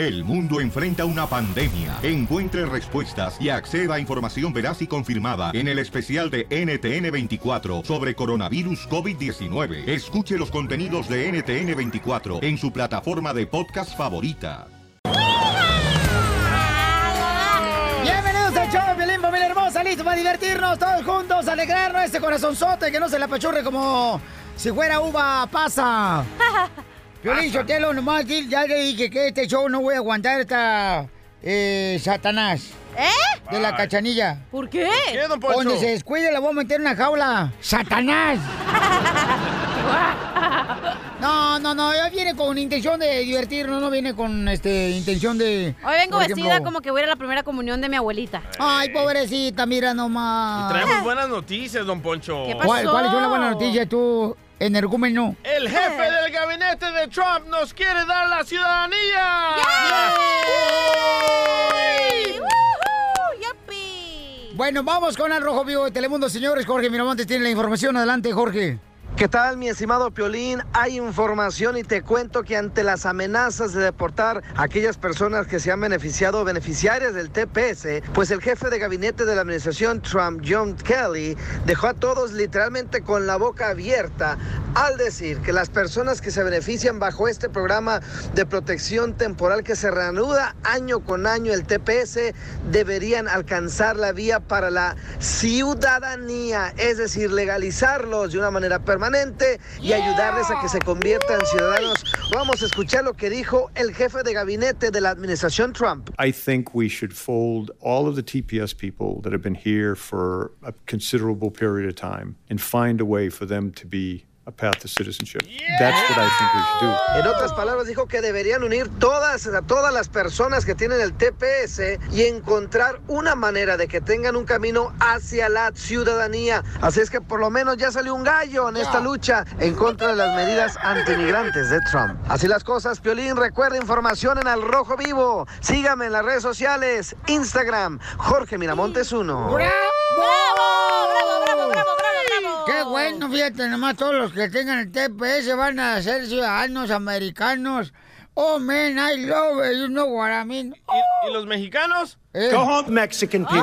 El mundo enfrenta una pandemia. Encuentre respuestas y acceda a información veraz y confirmada en el especial de NTN24 sobre coronavirus COVID-19. Escuche los contenidos de NTN24 en su plataforma de podcast favorita. Bienvenidos al show, Piolín, familia hermosa, listo para divertirnos todos juntos, alegrarnos este corazonzote que no se le apachurre como si fuera uva pasa. Piolín, Sotelo, nomás ya le dije que este show no voy a aguantar esta eh, Satanás. ¿Eh? De la cachanilla. ¿Por qué? ¿Qué, don Poncho? Donde se descuide la voy a meter en una jaula. ¡Satanás! No, no, no, ella viene con intención de divertirnos, no viene con este intención de... Hoy vengo por vestida ejemplo- como que voy a ir a la primera comunión de mi abuelita. Ay, pobrecita, mira nomás. Traemos buenas noticias, don Poncho. ¿Qué ¿Cuál, ¿Cuál es una buena noticia tú, energúmeno? El jefe del gabinete de Trump nos quiere dar la ciudadanía. ¡Yay! ¡Woohoo! ¡Yupi! Bueno, vamos con el Rojo Vivo de Telemundo, señores. Jorge Miramontes tiene la información. Adelante, Jorge. ¿Qué tal, mi estimado Piolín? Hay información y te cuento que ante las amenazas de deportar a aquellas personas que se han beneficiado o beneficiarias del TPS, pues el jefe de gabinete de la administración Trump, John Kelly, dejó a todos literalmente con la boca abierta al decir que las personas que se benefician bajo este programa de protección temporal que se reanuda año con año, el TPS, deberían alcanzar la vía para la ciudadanía, es decir, legalizarlos de una manera permanente y ayudarles a que se conviertan en ciudadanos. Vamos a escuchar lo que dijo el jefe de gabinete de la administración Trump. I think we should fold all of the TPS people that have been here for a considerable period of time and find a way for them to be a path to citizenship. That's what I think we should do. En otras palabras, dijo que deberían unir todas, a todas las personas que tienen el TPS y encontrar una manera de que tengan un camino hacia la ciudadanía. Así es que por lo menos ya salió un gallo en esta lucha en contra de las medidas antimigrantes de Trump. Así las cosas, Piolín, recuerda información en Al Rojo Vivo. Sígame en las redes sociales, Instagram, Jorge Miramontes 1. ¡Bravo! ¡Bravo, bravo, bravo, bravo, bravo! Qué bueno, fíjate, nomás todos los que tengan el TPS van a ser ciudadanos americanos. Oh, man, I love it, you know what I mean. ¿Y, y los mexicanos? Eh. Go home, Mexican people.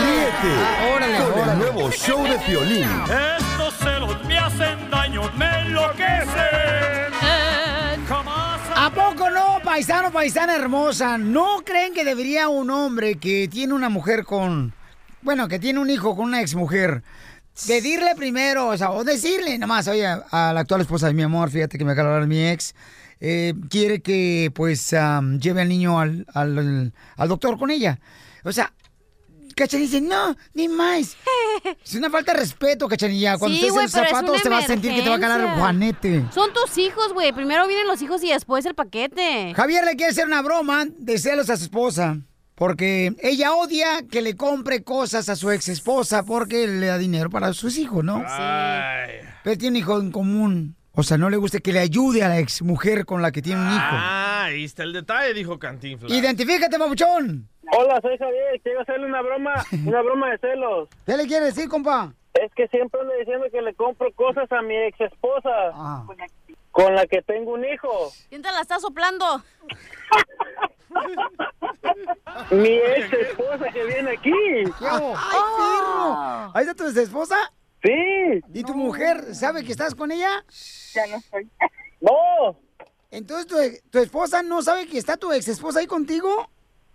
Ríete Órale, con el órale. nuevo show de Piolín. Estos celos me hacen daño, me enloquecen. ¿A poco no, paisano, paisana hermosa? ¿No creen que debería un hombre que tiene una mujer con... Bueno, que tiene un hijo con una exmujer, pedirle primero, o sea, o decirle nomás, oye, a la actual esposa de mi amor, fíjate que me acaba de hablar mi ex, eh, quiere que, pues, lleve al niño al, al, al doctor con ella. O sea, Cachanilla dice, no, ni más. Es una falta de respeto, Cachanilla. Cuando Sí, estés güey, en zapatos te vas a sentir que te va a ganar. Juanete. Son tus hijos, güey. Primero vienen los hijos y después el paquete. Javier le quiere hacer una broma de celos a su esposa. Porque ella odia que le compre cosas a su ex esposa porque le da dinero para sus hijos, ¿no? Ay. Pero tiene un hijo en común. O sea, no le gusta que le ayude a la ex mujer con la que tiene un hijo. Ah, ahí está el detalle, dijo Cantinflas. Identifícate, papuchón. Hola, soy Javier. Quiero hacerle una broma, una broma de celos. ¿Qué le quiere decir, compa? Es que siempre ando diciendo que le compro cosas a mi ex esposa, Ah. Con la que tengo un hijo. ¿Quién te la está soplando? Mi ex esposa que viene aquí. ¡Ay, perro! ¿Ahí está tu ex esposa? Sí. ¿Y tu mujer sabe que estás con ella? Ya no estoy. No, Entonces, ¿tu, tu esposa no sabe que está tu ex esposa ahí contigo?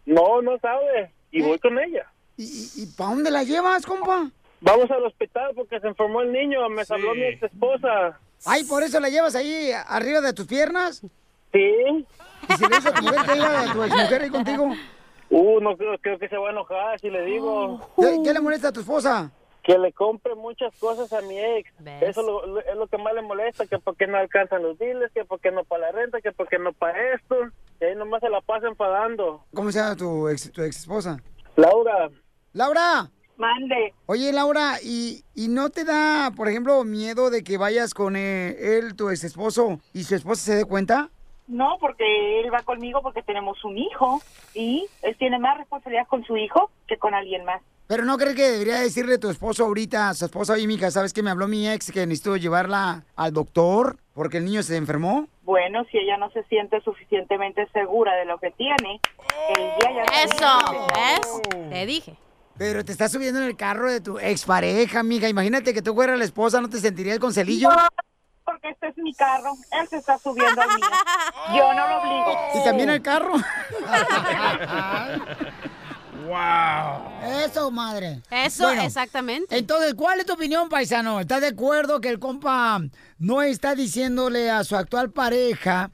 no, no sabe. Y voy con ella. ¿Y, y, para dónde la llevas, compa? Vamos al hospital porque se enfermó el niño. Me salvó mi ex esposa. Ay, ¿por eso la llevas ahí arriba de tus piernas? Sí. ¿Y si le dices a tu mujer que iba a tu exmujer ahí contigo? Uh, no creo, creo que se va a enojar si le digo. ¿Qué, qué le molesta a tu esposa? Que le compre muchas cosas a mi ex. ¿Ves? Eso lo- lo- es lo que más le molesta, que porque no alcanzan los biles, que porque no para la renta, que porque no para esto. Y ahí nomás se la pasa enfadando. ¿Cómo se llama tu ex, tu ex esposa? Laura, Laura. Mande. Oye, Laura, ¿y, ¿y no te da, por ejemplo, miedo de que vayas con eh, él, tu ex esposo, y su esposa se dé cuenta? No, porque él va conmigo porque tenemos un hijo y él tiene más responsabilidad con su hijo que con alguien más. Pero no crees que debería decirle a tu esposo ahorita, a su esposa, oye, mija, ¿sabes que me habló mi ex que necesito llevarla al doctor porque el niño se enfermó? Bueno, si ella no se siente suficientemente segura de lo que tiene, el día ya Eso, ¿ves? Te dije. Pero te estás subiendo en el carro de tu expareja, amiga. Imagínate que tú fueras la esposa, ¿no te sentirías con celillo? No, porque este es mi carro. Él se está subiendo al mío. Yo no lo obligo. ¿Y también el carro? ¡Wow! Eso, madre. Eso, exactamente. Entonces, ¿cuál es tu opinión, paisano? ¿Estás de acuerdo que el compa no está diciéndole a su actual pareja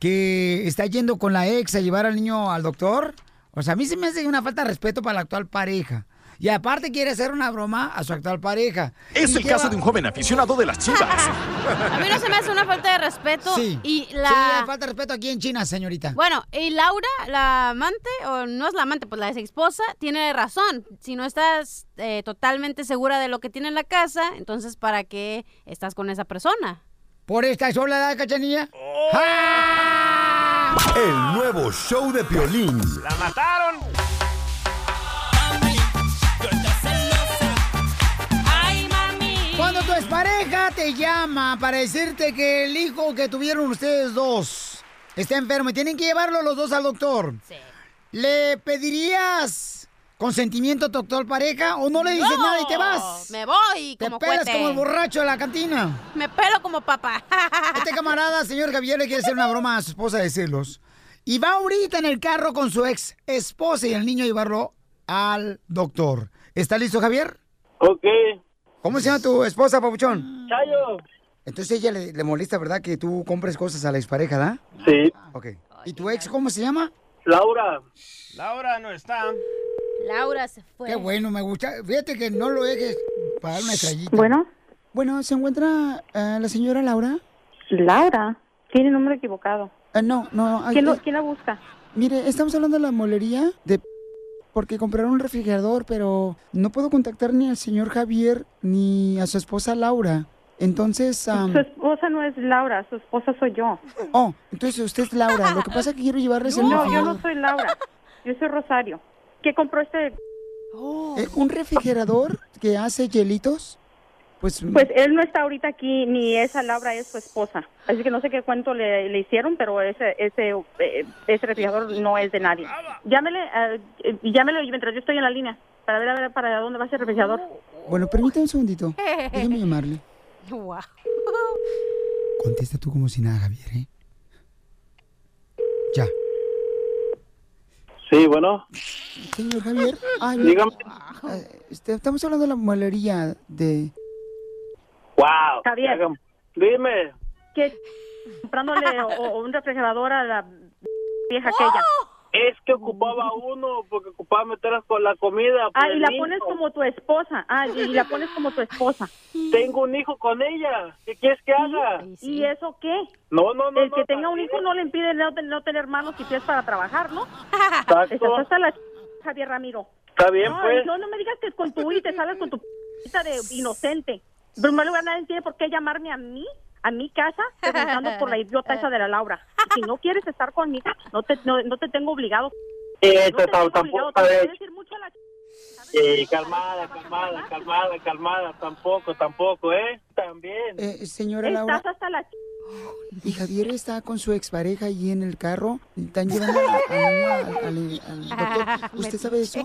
que está yendo con la ex a llevar al niño al doctor? O sea, a mí se me hace una falta de respeto para la actual pareja. Y aparte quiere hacer una broma a su actual pareja. Es Y el caso de un joven aficionado de las chivas. A mí no se me hace una falta de respeto. Sí. Y Sí, la... falta de respeto aquí en China, señorita. Bueno, y Laura, la amante, o no es la amante, pues la ex esposa, tiene razón. Si no estás eh, totalmente segura de lo que tiene en la casa, entonces ¿para qué estás con esa persona? ¿Por esta soledad, cachanilla? El nuevo show de Piolín. ¡La mataron! ¡Ay, mami! Cuando tu expareja te llama para decirte que el hijo que tuvieron ustedes dos está enfermo y tienen que llevarlo los dos al doctor, ¿le pedirías consentimiento actual pareja o no le dices No, nada y te vas? Me voy Te como pelas cohete. como el borracho de la cantina. Me pelo como papá. Este camarada, señor Javier, le quiere hacer una broma a su esposa de celos. Y va ahorita en el carro con su ex esposa y el niño a llevarlo al doctor. ¿Está listo, Javier? Ok. ¿Cómo se llama tu esposa, papuchón? Chayo. Entonces ella le, le molesta, ¿verdad? Que tú compres cosas a la expareja, ¿da? Sí. Ok. ¿Y tu ex cómo se llama? Laura. Laura no está. Laura se fue. Qué bueno, me gusta. Fíjate que no lo dejes para dar una estrellita. Bueno. Bueno, ¿se encuentra eh, la señora Laura? Laura. Tiene nombre equivocado. Eh, no, no. ay, ¿Quién, lo- quién la busca? Mire, estamos hablando de la molería de... Porque compraron un refrigerador, pero no puedo contactar ni al señor Javier ni a su esposa Laura. Entonces, Su esposa no es Laura, su esposa soy yo. oh, entonces usted es Laura. Lo que pasa es que quiero llevarles el No, yo no soy Laura. Yo soy Rosario. ¿Qué compró este? Eh, ¿Un refrigerador que hace hielitos? Pues, Pues él no está ahorita aquí, ni esa Laura es su esposa. Así que no sé qué cuento le, le hicieron, pero ese ese eh, ese refrigerador no es de nadie. Llámele, eh, llámele mientras yo estoy en la línea para ver a ver para dónde va ese refrigerador. Bueno, permítame un segundito. Déjame llamarle. Guau. Contesta tú como si nada, Javier, ¿eh? Ya. Sí, bueno. Señor Javier. Ay, Dígame. eh, este, estamos hablando de la molería de... Wow. Javier. Dime. ¿Qué? Comprándole o- o un refrigerador a la vieja aquella. Es que ocupaba uno porque ocupaba meterlas con la comida. Ah, y el la pones como tu esposa. Ah, y la pones como tu esposa. Tengo un hijo con ella. ¿Qué quieres que haga? ¿Y eso qué? No, no, no. El que no, tenga un hijo no le impide no, no tener manos y pies para trabajar, ¿no? Exacto. Hasta la Javier Ramiro. Está bien, pues. No, no me digas que con tu y te sales con tu p de inocente. En primer lugar, nadie tiene por qué llamarme a mí, a mi casa, preguntando por la idiota esa de la Laura. Si no quieres estar conmigo, no te, no, no te tengo obligado. Eh, No te tengo tampoco obligado. Te mucho a la Eh, calmada, calmada, calmada, calmada. Tampoco, tampoco, ¿eh? También. Eh, señora Laura, Estás hasta la ch- y Javier está con su expareja ahí en el carro. Están llevando al al, al- al doctor. ¿Usted sabe eso?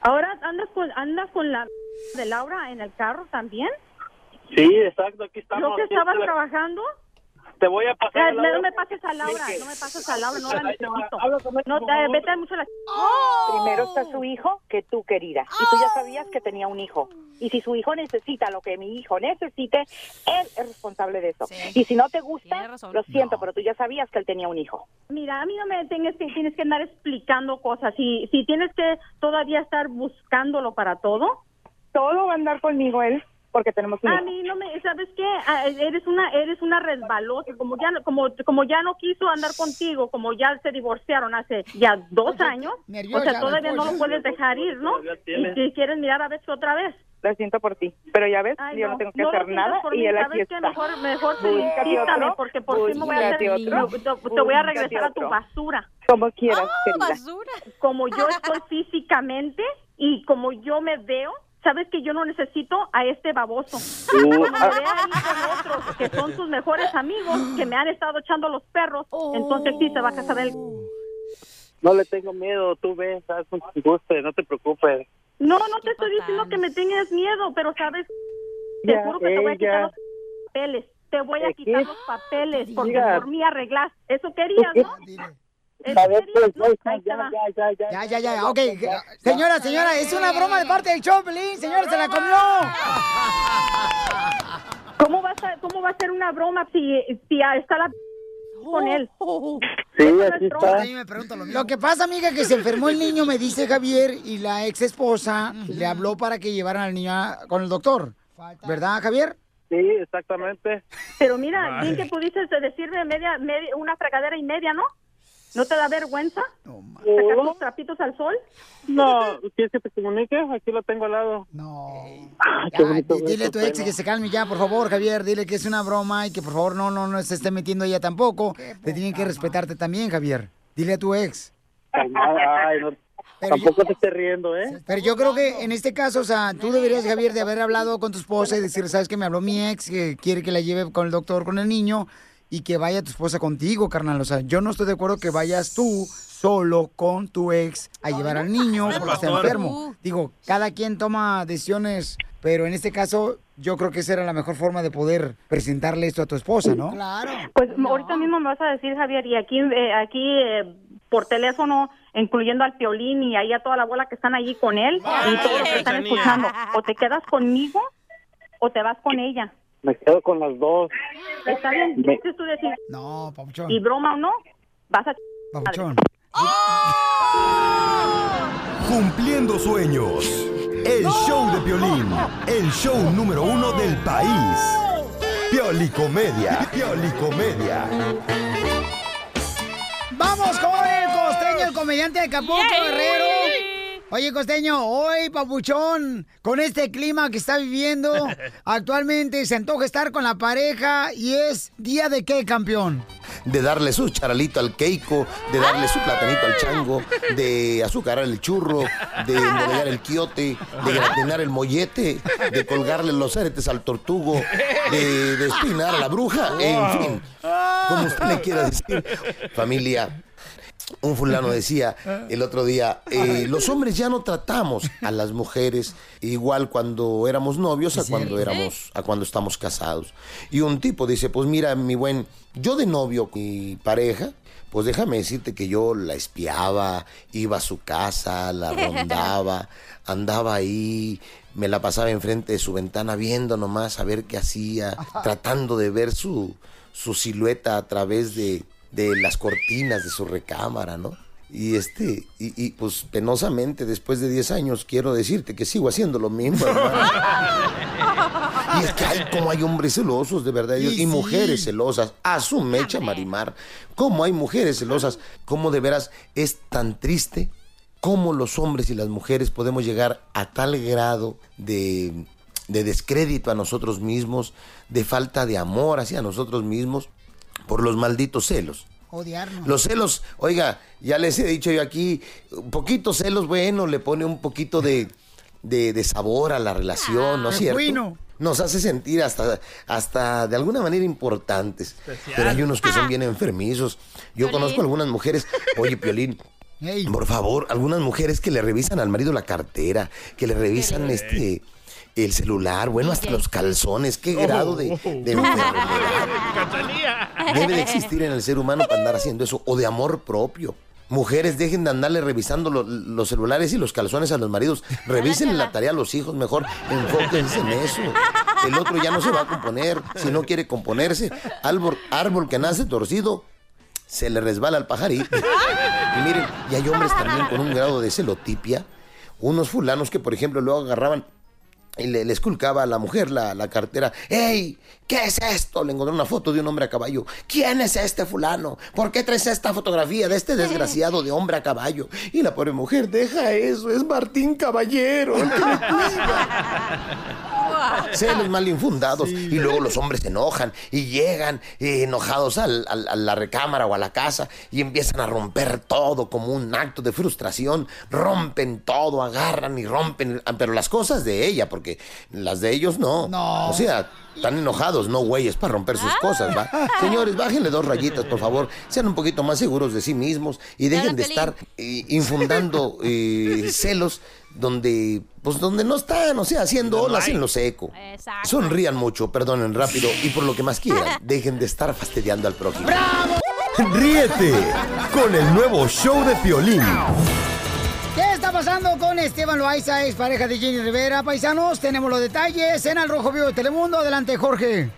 Ahora andas con, andas con la de Laura en el carro también. Sí, exacto, aquí estamos. ¿No que estabas la- trabajando? Te voy a pasar. A Laura. no me pases a Laura, no me pases a Laura, no la necesito. Él, No, te, vete mucho a la... Primero está su hijo que tú, querida. Y tú ya sabías que tenía un hijo. Y si su hijo necesita lo que mi hijo necesite, él es responsable de eso. Y si no te gusta, lo siento, pero tú ya sabías que él tenía un hijo. Mira, a mí no me tienes que, tienes que andar explicando cosas. Si, si tienes que todavía estar buscándolo para todo. Todo va a andar conmigo él, porque tenemos un A mí no me, ¿sabes qué? Ah, Eres una, eres una resbalosa. Como ya, no- como, como ya no quiso andar contigo, como ya se divorciaron hace ya dos años, o nerviosa sea, todavía no lo puedes dejar ir, ¿no? Y si quieres mirar a ver si otra vez. Lo siento por ti. Pero ya ves, Ay, yo no, tengo que no hacer nada y él aquí ¿sabes qué? está. Mejor, mejor otro, porque por fin me voy a hacer... otro, te, te voy a regresar a tu basura. Como quieras, querida. basura. Como yo estoy físicamente, y como yo me veo, sabes que yo no necesito a este baboso. Cuando me vea ahí con otros que son sus mejores amigos, que me han estado echando los perros, entonces sí se va a casar él. No le tengo miedo, tú ves, haz tu gusto, no te preocupes. No, no te estoy diciendo que me tengas miedo, pero sabes, te Ya, juro que te voy a quitar los papeles. Te voy a ¿De quitar qué? los papeles porque por mí arreglas. Eso querías, ¿no? Ya, ya, va. ya, ya, ya. Ya, ya, ya, ok. Señora, señora, es una broma de parte del show, Pelín. Señora, se la comió. ¿Cómo va a ser, cómo va a ser una broma si, si está la con él? Sí. Lo que pasa, amiga, que se enfermó el niño, me dice Javier, y la ex esposa le habló para que llevaran al niño a- con el doctor. ¿Verdad, Javier? Sí, exactamente. Pero mira, bien que pudiste decirme media, media, una fregadera y media, ¿no? ¿No te da vergüenza? ¿Sacar tus trapitos al sol? No, ¿quieres que te comunique? Aquí lo tengo al lado. No. qué bonito di- dile a tu ex que se calme ya, por favor, Javier. Dile que es una broma y que por favor no, no, no se esté metiendo ella tampoco. Te tienen que respetarte también, Javier. Dile a tu ex. Ay, no, Pero tampoco te estés riendo, ¿eh? Pero yo creo que en este caso, o sea, tú deberías, Javier, de haber hablado con tu esposa y decir, sabes que me habló mi ex, que quiere que la lleve con el doctor, con el niño, y que vaya tu esposa contigo, carnal. O sea, yo no estoy de acuerdo que vayas tú solo con tu ex a llevar al niño porque está enfermo. Digo, cada quien toma decisiones, pero en este caso yo creo que esa era la mejor forma de poder presentarle esto a tu esposa, ¿no? Claro. Pues ahorita mismo me vas a decir, Javier, y aquí, eh, aquí eh, por teléfono, incluyendo al Piolín y ahí a toda la bola que están allí con él y todos los que están escuchando. O te quedas conmigo o te vas con ella. Me quedo con las dos. ¿Está bien? Me- tú decir, No, papuchón. y broma o no, vas a... Papuchón. Cumpliendo sueños. El show de Piolín. El show número uno del país. Piolicomedia. Piolicomedia. Vamos con el costeño, el comediante de Acapulco. Guerrero. Oye, costeño, hoy, papuchón, con este clima que está viviendo, actualmente se antoja estar con la pareja y es día de qué, campeón. de darle su charalito al keiko, de darle su platanito al chango, de azucarar el churro, de embodellar el quiote, de gratinar el mollete, de colgarle los aretes al tortugo, de despinar a la bruja, en fin, como usted le quiera decir. Familia, un fulano decía el otro día, eh, los hombres ya no tratamos a las mujeres igual cuando éramos novios a cuando éramos, a cuando estamos casados. Y un tipo dice, pues mira, mi buen, yo de novio, mi pareja, pues déjame decirte que yo la espiaba, iba a su casa, la rondaba, andaba ahí, me la pasaba enfrente de su ventana viendo nomás a ver qué hacía, tratando de ver su, su silueta a través de, de las cortinas de su recámara, ¿no? Y este, y, y, pues penosamente, después de 10 años, quiero decirte que sigo haciendo lo mismo, hermano. Y es que hay como hay hombres celosos, de verdad, y, Y sí. mujeres celosas. A su mecha, Marimar. Cómo hay mujeres celosas. Cómo de veras es tan triste cómo los hombres y las mujeres podemos llegar a tal grado de, de descrédito a nosotros mismos, de falta de amor hacia nosotros mismos, por los malditos celos. Odiarnos. Los celos, oiga, ya les he dicho yo aquí, un poquito celos, bueno, le pone un poquito de, de, de sabor a la relación, ¿no es de cierto? bueno. Nos hace sentir hasta, hasta de alguna manera importantes. Especial. Pero hay unos que son bien enfermizos. Yo Piolín. conozco algunas mujeres, oye, Piolín, por favor, algunas mujeres que le revisan al marido la cartera, que le revisan este el celular, bueno, hasta los calzones, qué grado de, de enfermedad debe de existir en el ser humano para andar haciendo eso, o de amor propio. Mujeres, dejen de andarle revisando lo- los celulares y los calzones a los maridos. Revisen la tarea a los hijos, mejor enfóquense en eso. El otro ya no se va a componer. Si no quiere componerse, árbol, árbol que nace torcido, se le resbala al pajarito. Y miren, y hay hombres también con un grado de celotipia. Unos fulanos que, por ejemplo, luego agarraban y le, le esculcaba a la mujer la, la cartera. ¡Ey! ¿Qué es esto? Le encontró una foto de un hombre a caballo. ¿Quién es este fulano? ¿Por qué traes esta fotografía de este desgraciado de hombre a caballo? Y la pobre mujer, deja eso, es Martín Caballero. el que me cuida". Celos mal infundados. Y luego los hombres se enojan y llegan eh, enojados al- al- a la recámara o a la casa y empiezan a romper todo como un acto de frustración. Rompen todo, agarran y rompen. Pero las cosas de ella, porque las de ellos no. O sea, están enojados, no güeyes, para romper sus cosas, ¿va? Señores, bájenle dos rayitas, por favor. Sean un poquito más seguros de sí mismos y dejen de estar eh, infundando eh, celos donde, pues donde no están, o sea, haciendo olas en lo seco. Sonrían mucho, perdonen rápido y por lo que más quieran, dejen de estar fastidiando al prójimo. Ríete con el nuevo show de Piolín. ¿Qué está pasando con Esteban Loaiza, ex pareja de Jenny Rivera? Paisanos, tenemos los detalles en Al Rojo Vivo de Telemundo. Adelante, Jorge.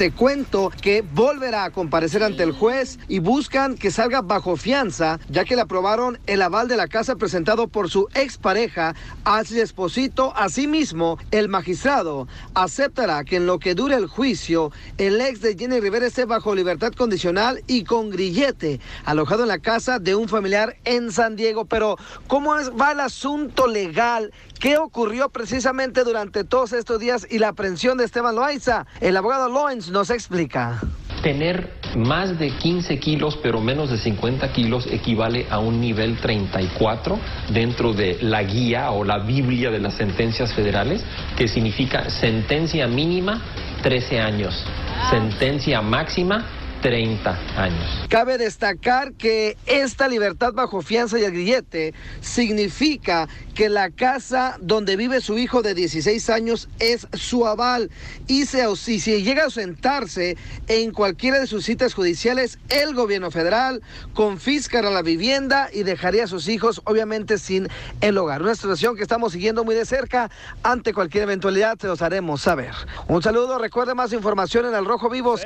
Te cuento que volverá a comparecer ante el juez y buscan que salga bajo fianza, ya que le aprobaron el aval de la casa presentado por su expareja, Ashley Esposito. Asimismo, el magistrado aceptará que en lo que dure el juicio, el ex de Jenny Rivera esté bajo libertad condicional y con grillete, alojado en la casa de un familiar en San Diego. Pero, ¿cómo va el asunto legal? ¿Qué ocurrió precisamente durante todos estos días y la aprehensión de Esteban Loaiza? El abogado Lawrence nos explica. Tener más de 15 kilos pero menos de 50 kilos equivale a un nivel 34 dentro de la guía o la Biblia de las sentencias federales, que significa sentencia mínima 13 años, sentencia máxima 30 años. Cabe destacar que esta libertad bajo fianza y el grillete significa que la casa donde vive su hijo de 16 años es su aval y se, au- si, llega a ausentarse en cualquiera de sus citas judiciales, el gobierno federal confiscará la vivienda y dejaría a sus hijos obviamente sin el hogar. Una situación que estamos siguiendo muy de cerca. Ante cualquier eventualidad se los haremos saber. Un saludo, recuerde más información en El Rojo Vivos.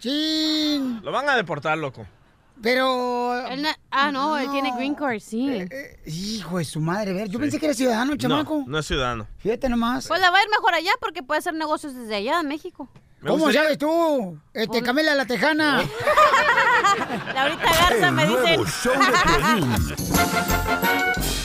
Sí. Lo van a deportar, loco. Pero. Él na- ah, no, él tiene green card, sí. Hijo de su madre, ver, yo pensé que era ciudadano, el chamaco. No, no es ciudadano. Fíjate nomás. Pues la va a ir mejor allá porque puede hacer negocios desde allá, en México. ¿Cómo sabes tú? Este, Camila la Tejana. Laurita Garza me dicen.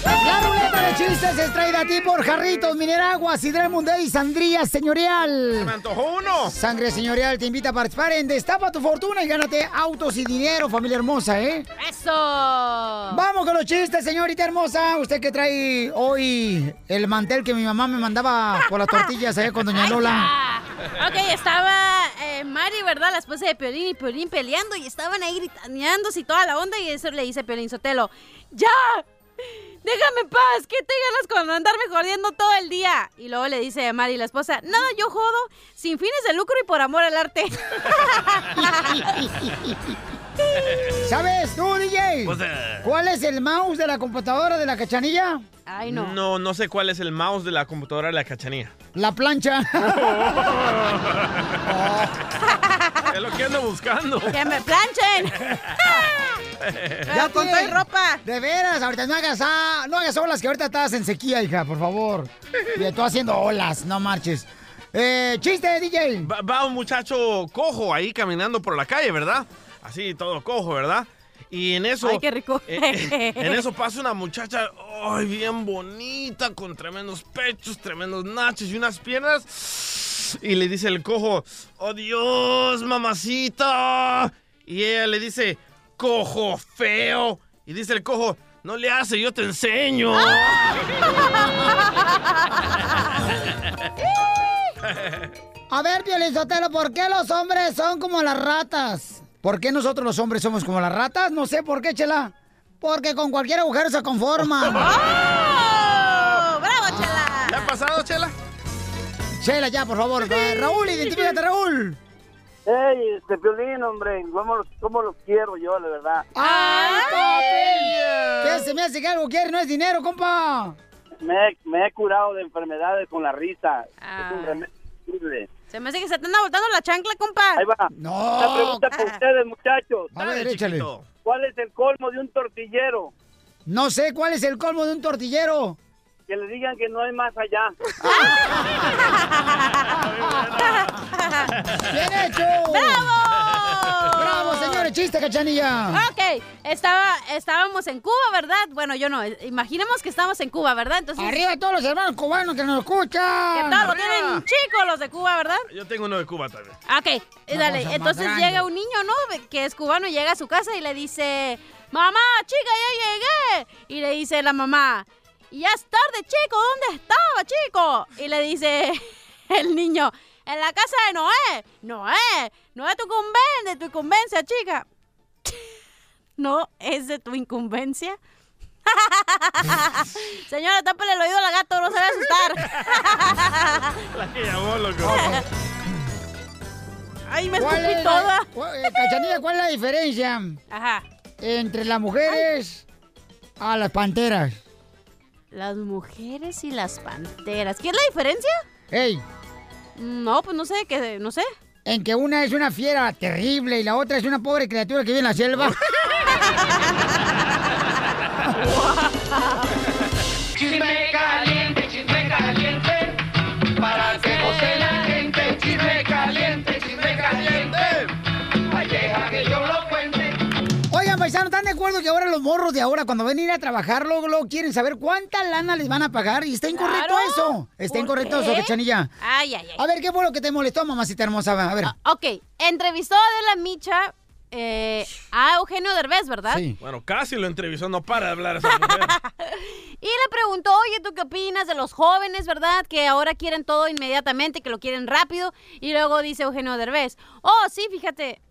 La ruleta de chistes es traída a ti por Jarritos, Mineragua, Sidral Mundial y Sangría Señorial. Me antojó uno. Sangre Señorial te invita a participar en Destapa tu Fortuna y gánate autos y dinero, familia hermosa, ¿eh? ¡Eso! Vamos con los chistes, señorita hermosa. Usted que trae hoy el mantel que mi mamá me mandaba por las tortillas allá con doña Lola. Ok, estaba eh, Mari, ¿verdad? La esposa de Piolín y Piolín peleando y estaban ahí gritaneándose y toda la onda y eso le dice Piolín Sotelo, ¡Ya! ¡Déjame en paz! ¿Qué te ganas con andarme jodiendo todo el día? Y luego le dice a Mari, la esposa, nada, yo jodo, sin fines de lucro y por amor al arte. ¿Sabes tú, DJ? Pues, eh. ¿Cuál es el mouse de la computadora de la cachanilla? Ay, no. No, sé cuál es el mouse de la computadora de la cachanía. La plancha. es lo que ando buscando. ¡Que me planchen! Ya con tiene- todo y ropa. De veras, ahorita no hagas, ah, no hagas olas que ahorita estás en sequía, hija, por favor. Y tú haciendo olas, no marches. Eh, chiste, DJ. Va, va un muchacho cojo ahí caminando por la calle, ¿verdad? Así, todo cojo, ¿verdad? Y en eso... Ay, qué rico. eh, eh, en eso pasa una muchacha, ay, bien bonita, con tremendos pechos, tremendos nachos y unas piernas. Y le dice el cojo, oh Dios, mamacita. Y ella le dice, cojo feo. Y dice el cojo, no le hace, yo te enseño. A ver, Piolizotelo, ¿por qué los hombres son como las ratas? ¿Por qué nosotros los hombres somos como las ratas? No sé por qué, Chela. Porque con cualquier agujero se conforman. ¡Oh! ¡Bravo, Chela! ¿Ya ha pasado, Chela? Chela, ya, por favor. Raúl, identifícate, Raúl. Ey, este Piolín, hombre, ¿cómo los, cómo los quiero yo, la verdad? ¡Ay, papi! ¿Qué se me hace que algo quiere? No es dinero, compa. Me, he- me he curado de enfermedades con la risa. Es Ah. un Se me hace que se te anda voltando la chancla, compa. Ahí va. No. Una pregunta para ustedes, muchachos. A ver, échale. ¿Cuál es el colmo de un tortillero? No sé cuál es el colmo de un tortillero. Que le digan que no hay más allá. ¡Bien hecho! ¡Bravo! ¡Bravo, señores! ¡Chiste, cachanilla! Ok, estaba, estábamos en Cuba, ¿verdad? Bueno, yo no. Imaginemos que estamos en Cuba, ¿verdad? Entonces. ¡Arriba todos los hermanos cubanos que nos escuchan! ¿Qué tal? Lo tienen chicos los de Cuba, ¿verdad? Yo tengo uno de Cuba también. Ok, eh, dale. Entonces llega un niño, ¿no? Que es cubano, llega a su casa y le dice, mamá, chica, ya llegué. Y le dice la mamá, ya es tarde, chico, ¿dónde estaba, chico? Y le dice el niño, en la casa de Noé. Noé, no es tu incumben- de tu incumbencia, chica. No es de tu incumbencia. Señora, tápale el oído al gato, no se va a asustar. La que llamó, loco. Ay, me ¿Cuál escupí es la- toda. eh, Cachanilla, ¿cuál es la diferencia Ajá. entre las mujeres a las panteras? Las mujeres y las panteras. ¿Qué es la diferencia? ¡Ey! No, pues no sé, que no sé. En que una es una fiera terrible y la otra es una pobre criatura que vive en la selva. Chisme caliente, chisme acuerdo que ahora los morros de ahora, cuando ven a ir a trabajar, luego, luego quieren saber cuánta lana les van a pagar? Y está incorrecto Claro. eso. Está ¿Por incorrecto qué? eso, Cachanilla. Ay, ay, ay. A ver, ¿qué fue lo que te molestó, mamacita hermosa? A ver. Ok, entrevistó a De la Micha eh, a Eugenio Derbez, ¿verdad? Bueno, casi lo entrevistó, no para de hablar esa mujer. Y le preguntó, oye, ¿tú qué opinas de los jóvenes, verdad? Que ahora quieren todo inmediatamente, que lo quieren rápido. Y luego dice Eugenio Derbez, oh, sí, fíjate.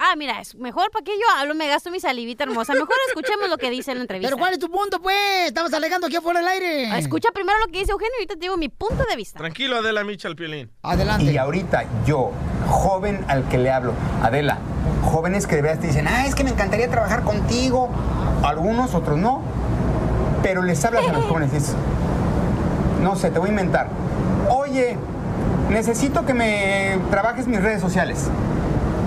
Ah, mira, es mejor para que yo hablo, me gasto mi salivita hermosa. Mejor escuchemos lo que dice en la entrevista. ¿Pero cuál es tu punto, pues? Estabas alegando aquí afuera del aire. Escucha primero lo que dice Eugenio y ahorita te digo mi punto de vista. Tranquilo, Adela Micha, el piolín. Adelante. Y ahorita yo, joven al que le hablo, Adela, jóvenes que de verdad te dicen, ah, es que me encantaría trabajar contigo, algunos, otros no, pero les hablas a los jóvenes y dices, no sé, te voy a inventar, oye, necesito que me trabajes mis redes sociales.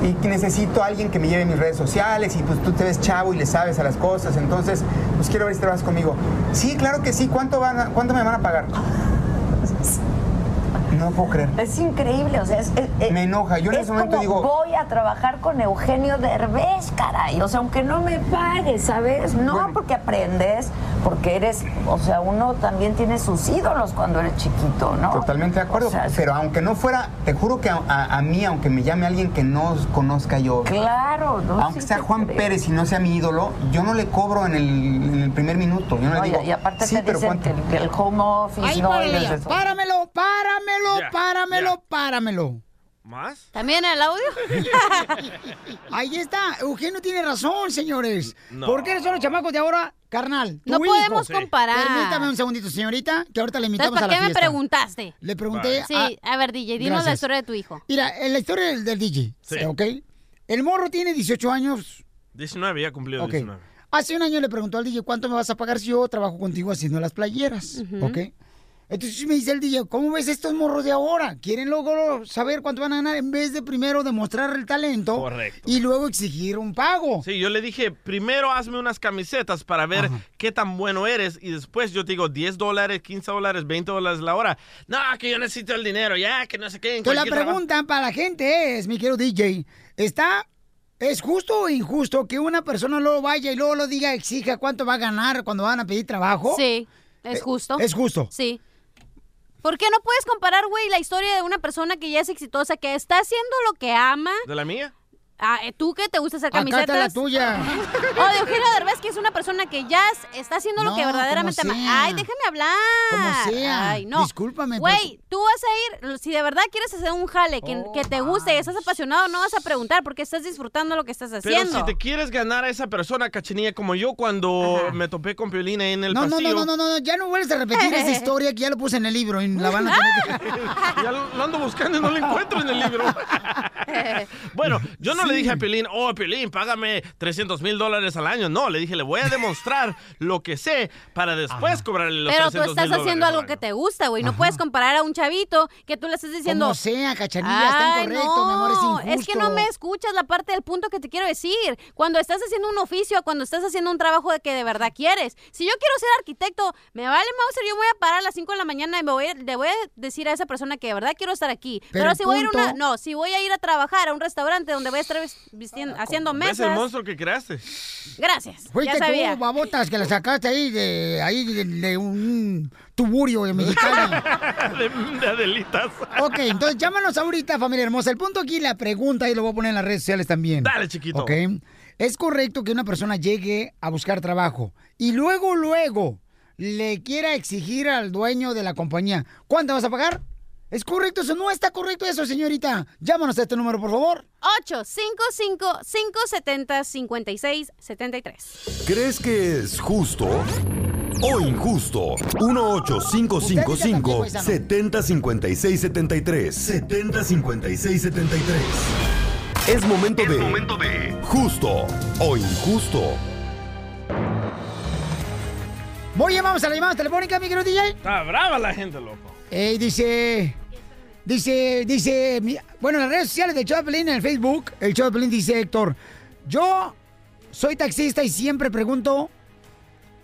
Y necesito a alguien que me lleve mis redes sociales y pues tú te ves chavo y le sabes a las cosas, entonces pues quiero ver si trabajas conmigo. Sí, claro que sí, ¿cuánto, van a- cuánto me van a pagar? No lo puedo creer. Es increíble, o sea, es, es- es- Me enoja. Yo en es ese momento como, digo- voy a trabajar con Eugenio Derbez, caray. O sea, aunque no me pagues, ¿sabes? No porque aprendes, porque eres, o sea, uno también tiene sus ídolos cuando eres chiquito, ¿no? Totalmente de acuerdo. pero aunque no fuera, te juro que a, a- a mí, aunque me llame alguien que no conozca yo. Claro, ¿no? Aunque Sí sea Juan creo. Pérez y no sea mi ídolo, yo no le cobro en el, en el primer minuto. Yo no le No, digo. y aparte sí, te pero dicen ¿cuánto? que, que el home office Ay, no eso. Páramelo, páramelo, páramelo, páramelo. ¿Más? ¿También el audio? Ahí está. Eugenio tiene razón, señores. No. ¿Por qué son los chamacos de ahora, carnal? No hijo. podemos comparar. Permítame un segundito, señorita, que ahorita le Entonces, invitamos ¿para a la qué me preguntaste? Le pregunté Sí, a... a ver, DJ, dinos la historia de tu hijo. Mira, en la historia del, del DJ, Sí. ¿ok? El morro tiene 18 años. 19, ya cumplió Ok. 19. Hace un año le preguntó al DJ, ¿cuánto me vas a pagar si yo trabajo contigo haciendo las playeras? ¿Ok? Entonces me dice el DJ, ¿cómo ves estos morros de ahora? Quieren luego saber cuánto van a ganar en vez de primero demostrar el talento Correcto. y luego exigir un pago. Sí, yo le dije, primero hazme unas camisetas para ver qué tan bueno eres y después yo te digo 10 dólares, 15 dólares, 20 dólares la hora. No, que yo necesito el dinero, ya, que no sé qué. en Entonces la cualquier trabajo". pregunta para la gente es, mi querido DJ, ¿está, es justo o injusto que una persona luego vaya y luego lo diga, exija cuánto va a ganar cuando van a pedir trabajo? Sí, es Eh, justo. Es justo. Sí. ¿Por qué no puedes comparar, güey, la historia de una persona que ya es exitosa, que está haciendo lo que ama? ¿De la mía? Ah, eh, ¿Tú que te gusta hacer Acá está camisetas? la tuya. O de Eugenio Derbez, que es una persona que ya es- está haciendo lo No, que verdaderamente ama. Ay, déjame hablar. Como sea. Ay, no. Discúlpame, Güey, tú vas a ir, si de verdad quieres hacer un jale que, que te guste y estás apasionado, no vas a preguntar porque estás disfrutando lo que estás Pero haciendo. si te quieres ganar a esa persona, cachinilla, como yo cuando me topé con Piolín ahí en el No, no, pasillo. no, no, no, no, ya no vuelves a repetir esa historia que ya lo puse en el libro y la van a tener que... Ya lo, lo ando buscando y no lo encuentro en el libro. bueno, yo no le dije a Piolín, oh, Piolín, págame 300 mil dólares al año. No, le dije, le voy a demostrar lo que sé para después cobrarle los Pero tú 300 estás mil haciendo algo que te gusta, güey. No puedes comparar a un chavito que tú le estás diciendo. Como sea, cachanilla, está incorrecto, mi amor, es no, injusto. Es que no me escuchas la parte del punto que te quiero decir. Cuando estás haciendo un oficio, cuando estás haciendo un trabajo de que de verdad quieres. Si yo quiero ser arquitecto, me vale Mauser, yo me voy a parar a las 5 de la mañana y me voy a- le voy a decir a esa persona que de verdad quiero estar aquí. Pero si voy a ir a una, no, si voy a ir a trabajar a un restaurante donde voy a estar vis- vistiendo- haciendo ¿Ves el mesas. monstruo que creaste? Gracias. Fuiste ya sabía. tú, babotas, que la sacaste ahí de, ahí de, de un tuburio de mexicana. de, de Adelitas. ok, entonces llámanos ahorita, familia hermosa. El punto aquí, la pregunta, y lo voy a poner en las redes sociales también. Dale, chiquito. Ok. ¿Es correcto que una persona llegue a buscar trabajo y luego, luego, le quiera exigir al dueño de la compañía, ¿cuánto vas a pagar? ¿Es correcto eso? No está correcto eso, señorita. Llámanos a este número, por favor. 855-570-5673. ¿Crees que es justo o injusto? 1-855-570-5673. 705673. Es momento de. Justo o injusto. Voy, vamos a la llamada telefónica, mi querido DJ. Está brava la gente, loco. Eh, dice, dice, dice, bueno, en las redes sociales de Pelín, en el Facebook, el Pelín dice Héctor, yo soy taxista y siempre pregunto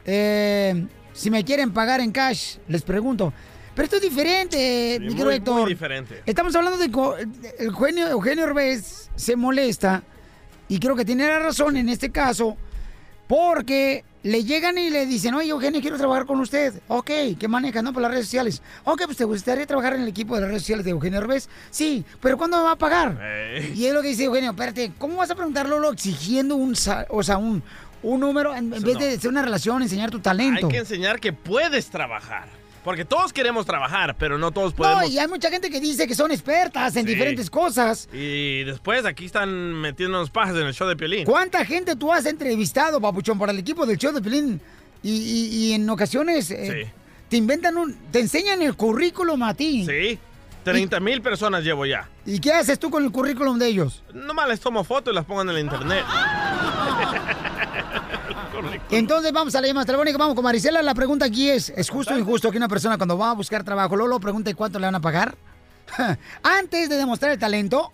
eh, si me quieren pagar en cash, les pregunto. Pero esto es diferente, muy, Héctor. muy diferente. Estamos hablando de Eugenio, Eugenio Orbez se molesta y creo que tiene la razón en este caso porque le llegan y le dicen, oye Eugenio, quiero trabajar con usted. Ok, ¿qué maneja? No, por las redes sociales. Ok, pues te gustaría trabajar en el equipo de las redes sociales de Eugenio Orbez. Sí, pero ¿cuándo me va a pagar? Y es lo que dice Eugenio, espérate, ¿cómo vas a preguntarlo Lolo, exigiendo un, o sea, un, un número en, en vez de hacer una relación, enseñar tu talento? Hay que enseñar que puedes trabajar. Porque todos queremos trabajar, pero no todos podemos. No, y hay mucha gente que dice que son expertas en Sí. diferentes cosas. Y después aquí están metiéndonos pajas en el show de Piolín. ¿Cuánta gente tú has entrevistado, papuchón, para el equipo del show de? Y, y- y en ocasiones eh, Sí. te inventan un... Te enseñan el currículum a ti. Sí, 30 mil personas llevo ya. ¿Y qué haces tú con el currículum de ellos? Nomás les tomo fotos y las pongo en el internet. Entonces vamos a la llamada telefónica, vamos con Marisela. La pregunta aquí es, ¿es justo o injusto que una persona cuando va a buscar trabajo, Lolo, pregunte cuánto le van a pagar? Antes de demostrar el talento.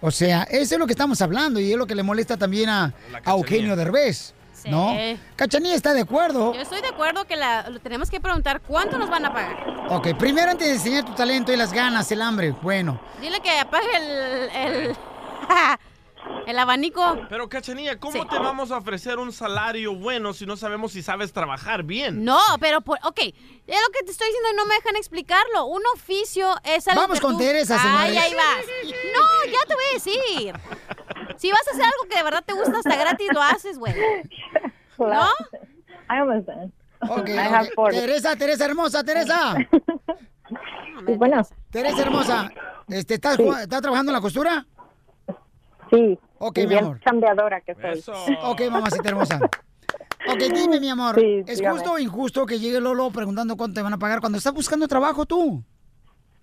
O sea, eso es lo que estamos hablando y es lo que le molesta también a, a Eugenio Derbez. ¿No? Cachanilla está de acuerdo. Yo estoy de acuerdo que la, lo tenemos que preguntar cuánto nos van a pagar. Ok, primero antes de enseñar tu talento y las ganas, el hambre, bueno. Dile que apague el, el, el abanico. Pero, Cachanilla, ¿cómo Sí. te vamos a ofrecer un salario bueno si no sabemos si sabes trabajar bien? No, pero, por, ok, es lo que te estoy diciendo y no me dejan explicarlo. Un oficio es algo Vamos que con tú- Teresa, Ay, señores. ahí vas. No, ya te voy a decir. Si vas a hacer algo que de verdad te gusta hasta gratis, lo haces, güey. ¿No? I understand. Ok, I have. Teresa, Teresa hermosa, Teresa. Sí, bueno. Teresa hermosa, este, ¿estás, Sí. jugando- ¿estás trabajando en la costura? Sí. Ok, mi amor. chambeadora que soy. Ok, mamacita hermosa. Ok, dime, mi amor, Sí, ¿es dígame. justo o injusto que llegue Lolo preguntando cuánto te van a pagar cuando estás buscando trabajo tú?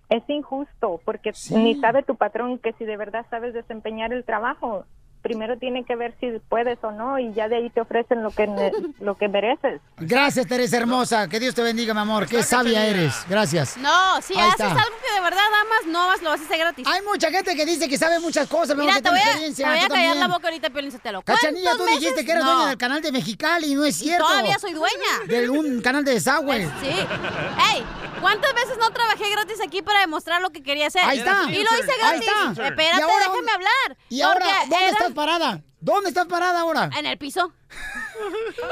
Es injusto porque ni sabe tu patrón que si de verdad sabes desempeñar el trabajo. Primero tiene que ver si puedes o no y ya de ahí te ofrecen lo que lo que mereces. Gracias, Teresa hermosa. Que Dios te bendiga, mi amor. Qué sabia eres. Gracias. No, si Ahí haces está. algo que de verdad amas, no vas, lo vas a hacer gratis. Hay mucha gente que dice que sabe muchas cosas, mi amor, Mira, que te voy a, experiencia. te voy a callar también. la boca ahorita, Piolín Sotelo. Cachanilla, tú ¿Cuántos dijiste meses? que eras No. dueña del canal de Mexicali y no es Y cierto. todavía soy dueña. De un canal de desagüe. Sí. Ey, ¿cuántas veces no trabajé gratis aquí para demostrar lo que quería hacer? Ahí está. Y lo hice Ahí gratis. está. Espérate, ¿Y ahora déjame hablar. ¿Y ahora dónde era- estás parada? ¿Dónde estás parada ahora? En el piso.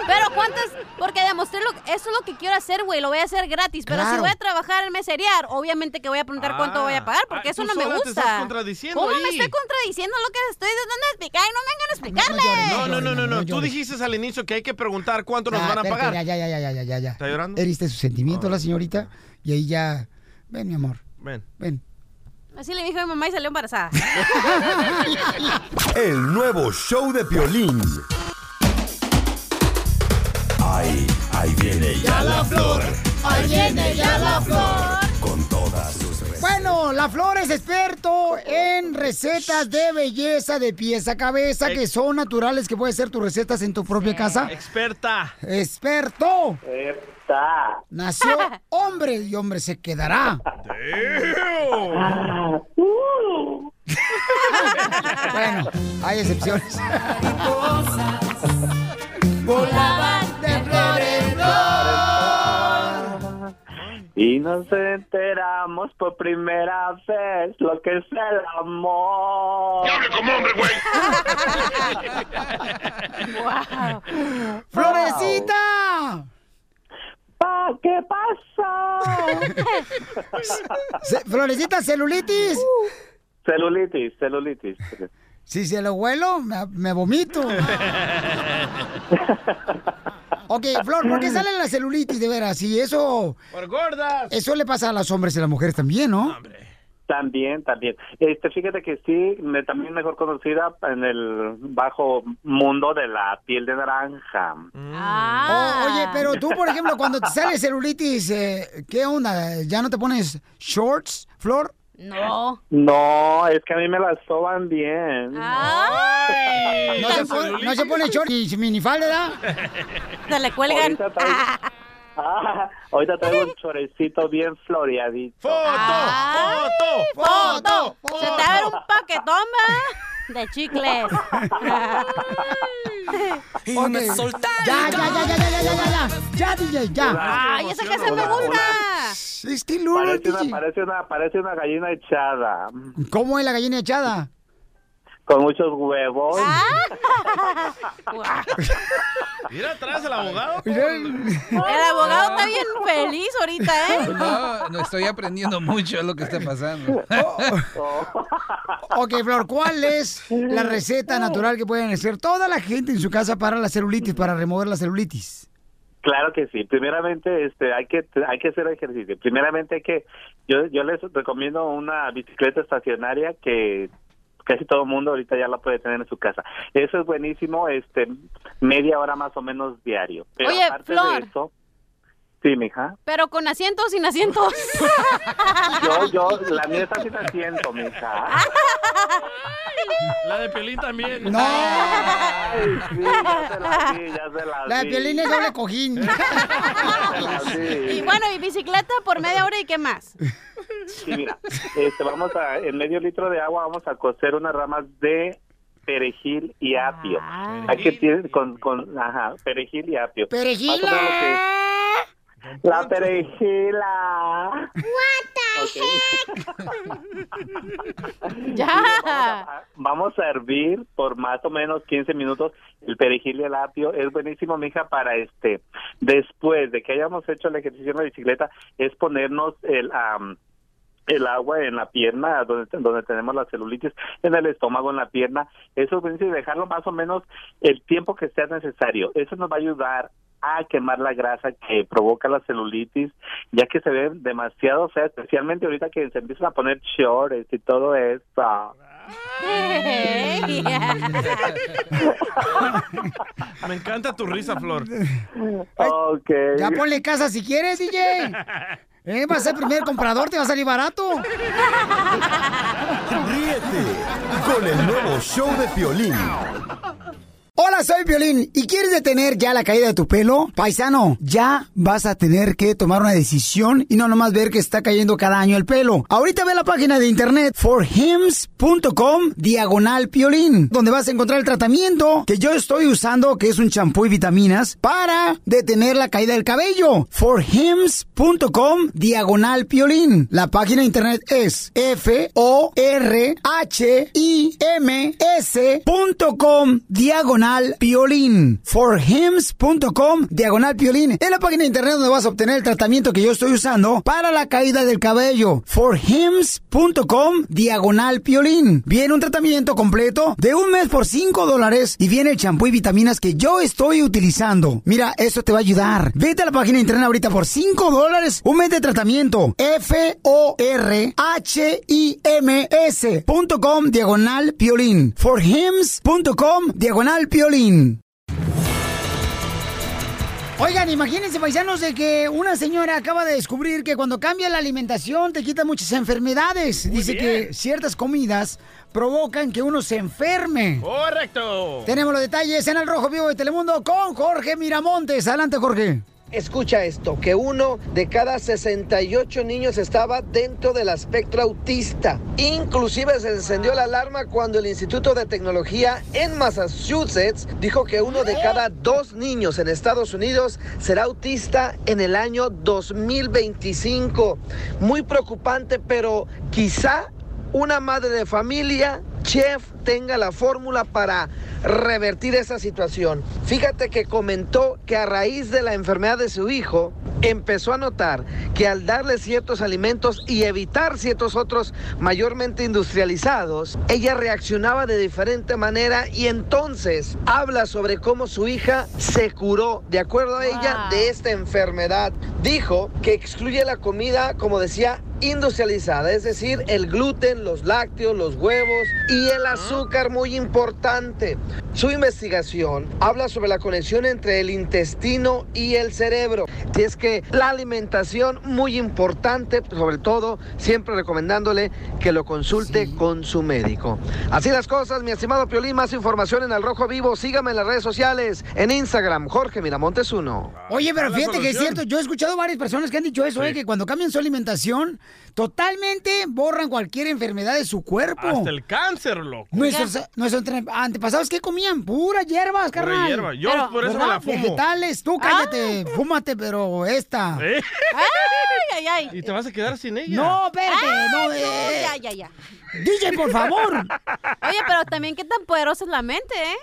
Pero cuántas, porque demostré lo, eso es lo que quiero hacer, güey, lo voy a hacer gratis. Pero Claro. si voy a trabajar en meseriar, obviamente que voy a preguntar cuánto voy a pagar, porque ah, eso tú no me sola te gusta. estás contradiciendo ¿Cómo ahí. me estoy contradiciendo lo que estoy tratando de explicar? Y no vengan a explicarme. No, no, no, no, no. Tú dijiste al inicio que hay que preguntar cuánto nos van a pagar. Ya, ya, ya, ya, ya, ya, ya. ¿Está llorando? Heriste sus sentimientos la señorita y ahí ya... Ven, mi amor, Ven. ven. Así le dijo a mi mamá y salió embarazada. El nuevo show de Piolín. Ay, ahí viene ya la flor. Ahí viene ya la flor. Bueno, la Flor es experto en recetas de belleza de pies a cabeza que son naturales, que puedes hacer tus recetas en tu propia casa. Experta. Experto. Experta. Nació hombre y hombre se quedará. bueno, hay excepciones. Y nos enteramos por primera vez lo que es el amor. como hombre, güey! ¡Florecita! Pa, ¿Qué pasa? Florecita, celulitis. Celulitis, celulitis. Si se lo huelo, me, me vomito. ok, Flor, ¿por qué sale la celulitis de veras? Y eso, ¡Por gordas! eso le pasa a los hombres y a las mujeres también, ¿no? También, también. Este, fíjate que sí, me, también mejor conocida en el bajo mundo de la piel de naranja. Oh, oye, pero tú, por ejemplo, cuando te sale celulitis, eh, ¿qué onda? ¿Ya no te pones shorts, Flor? No. No, es que a mí me las soban bien. No se, pone, no se pone short ni minifalda, ¿verdad? Se le cuelgan. Ahorita Ah, ahorita traigo un chorecito bien floreadito. ¡Foto! ¡Foto! ¡Foto! Se te abre un paquetón, De chicles. y okay. me soltaron. Ya, ya, ya, ya, ya, ya, ya, ya. Ya, DJ, ya. ¡Ay, esa que se me gusta! Es que parece, una, parece, una, parece una gallina echada. ¿Cómo es la gallina echada? Con muchos huevos. Mira atrás el abogado. El abogado está bien feliz ahorita, ¿eh? No, no estoy aprendiendo mucho de lo que está pasando. Ok, Flor, ¿cuál es la receta natural que pueden hacer toda la gente en su casa para la celulitis, para remover la celulitis? Claro que sí. Primeramente, este, hay que hay que hacer ejercicio. Primeramente, hay que yo yo les recomiendo una bicicleta estacionaria que casi todo el mundo ahorita ya la puede tener en su casa. Eso es buenísimo, este, media hora más o menos diario. Pero Oye, aparte Flor. de eso, sí, mija. Pero con asientos o sin asientos. Yo, yo, la mía está sin asiento, mija. La de Pelín también. No. Ay, sí, ya se la vi, ya se la La de vi. Piolín es doble cojín. Ya se la vi. Y bueno, y bicicleta por media hora y qué más. Sí, mira, este, vamos a, en medio litro de agua vamos a cocer unas ramas de perejil y apio. Hay que tiene con, con, ajá, perejil y apio. Perejila. La perejila. Ya. Vamos a hervir por más o menos 15 minutos el perejil y el apio. Es buenísimo, mija, para este, después de que hayamos hecho el ejercicio en la bicicleta, es ponernos el, am, el agua en la pierna, donde, donde tenemos la celulitis, en el estómago, en la pierna. Eso es buenísimo, y dejarlo más o menos el tiempo que sea necesario. Eso nos va a ayudar a quemar la grasa que provoca la celulitis, ya que se ve demasiado fea, especialmente ahorita que se empiezan a poner shorts y todo eso. Me encanta tu risa, Flor. Ok. Ya ponle casa si quieres, DJ. Eh, vas a ser primer comprador, te va a salir barato. Ríete con el nuevo show de Piolín. Hola, soy Violín. ¿Y quieres detener ya la caída de tu pelo? Paisano, ya vas a tener que tomar una decisión y no nomás ver que está cayendo cada año el pelo. Ahorita ve la página de internet forhims.com diagonal piolín, donde vas a encontrar el tratamiento que yo estoy usando, que es un champú y vitaminas, para detener la caída del cabello. forhims.com diagonal piolín. La página de internet es F-O-R-H-I-M-S.com diagonal piolín. Forhims.com diagonal piolín. Es la página de internet donde vas a obtener el tratamiento que yo estoy usando para la caída del cabello. Forhims.com diagonal piolín. Viene un tratamiento completo de un mes por 5 dólares y viene el champú y vitaminas que yo estoy utilizando. Mira, eso te va a ayudar. Vete a la página de internet ahorita por 5 dólares. Un mes de tratamiento. F-O-R-H-I-M-S.com diagonal piolín. Forhims.com diagonal piolín. Oigan, imagínense, paisanos, de que una señora acaba de descubrir que cuando cambia la alimentación te quita muchas enfermedades. Dice que ciertas comidas provocan que uno se enferme. Correcto. Tenemos los detalles en el Rojo Vivo de Telemundo con Jorge Miramontes. Adelante, Jorge. Escucha esto, que uno de cada 68 niños estaba dentro del espectro autista. Inclusive se encendió la alarma cuando el Instituto de Tecnología en Massachusetts dijo que uno de cada dos niños en Estados Unidos será autista en el año 2025. Muy preocupante, pero quizá una madre de familia, chef, tenga la fórmula para revertir esa situación. Fíjate que comentó que a raíz de la enfermedad de su hijo, empezó a notar que al darle ciertos alimentos y evitar ciertos otros mayormente industrializados, ella reaccionaba de diferente manera y entonces habla sobre cómo su hija se curó, de acuerdo a ella, de esta enfermedad. Dijo que excluye la comida, como decía, industrializada, es decir, el gluten, los lácteos, los huevos y el azúcar muy importante. Su investigación habla sobre la conexión entre el intestino y el cerebro. Y es que la alimentación muy importante, sobre todo siempre recomendándole que lo consulte con su médico. Así las cosas, mi estimado Piolín, más información en El Rojo Vivo, sígame en las redes sociales, en Instagram, Jorge Miramontes 1. Oye, pero fíjate que es cierto, yo he escuchado varias personas que han dicho eso, eh, que cuando cambian su alimentación, totalmente borran cualquier enfermedad de su cuerpo. Hasta el cáncer, loco. Nuestros, nuestros antepasados, ¿qué comían? Puras hierbas, Pura carnal. hierba. Yo por eso me la fumo. Vegetales, tú cállate, fúmate, pero esta. ¿Eh? Ay, ay, ay. Y te vas a quedar sin ella. No, espérate, Ay, no, no, eh. ya, ya, ya. DJ, por favor. Oye, pero también qué tan poderosa es la mente, ¿eh?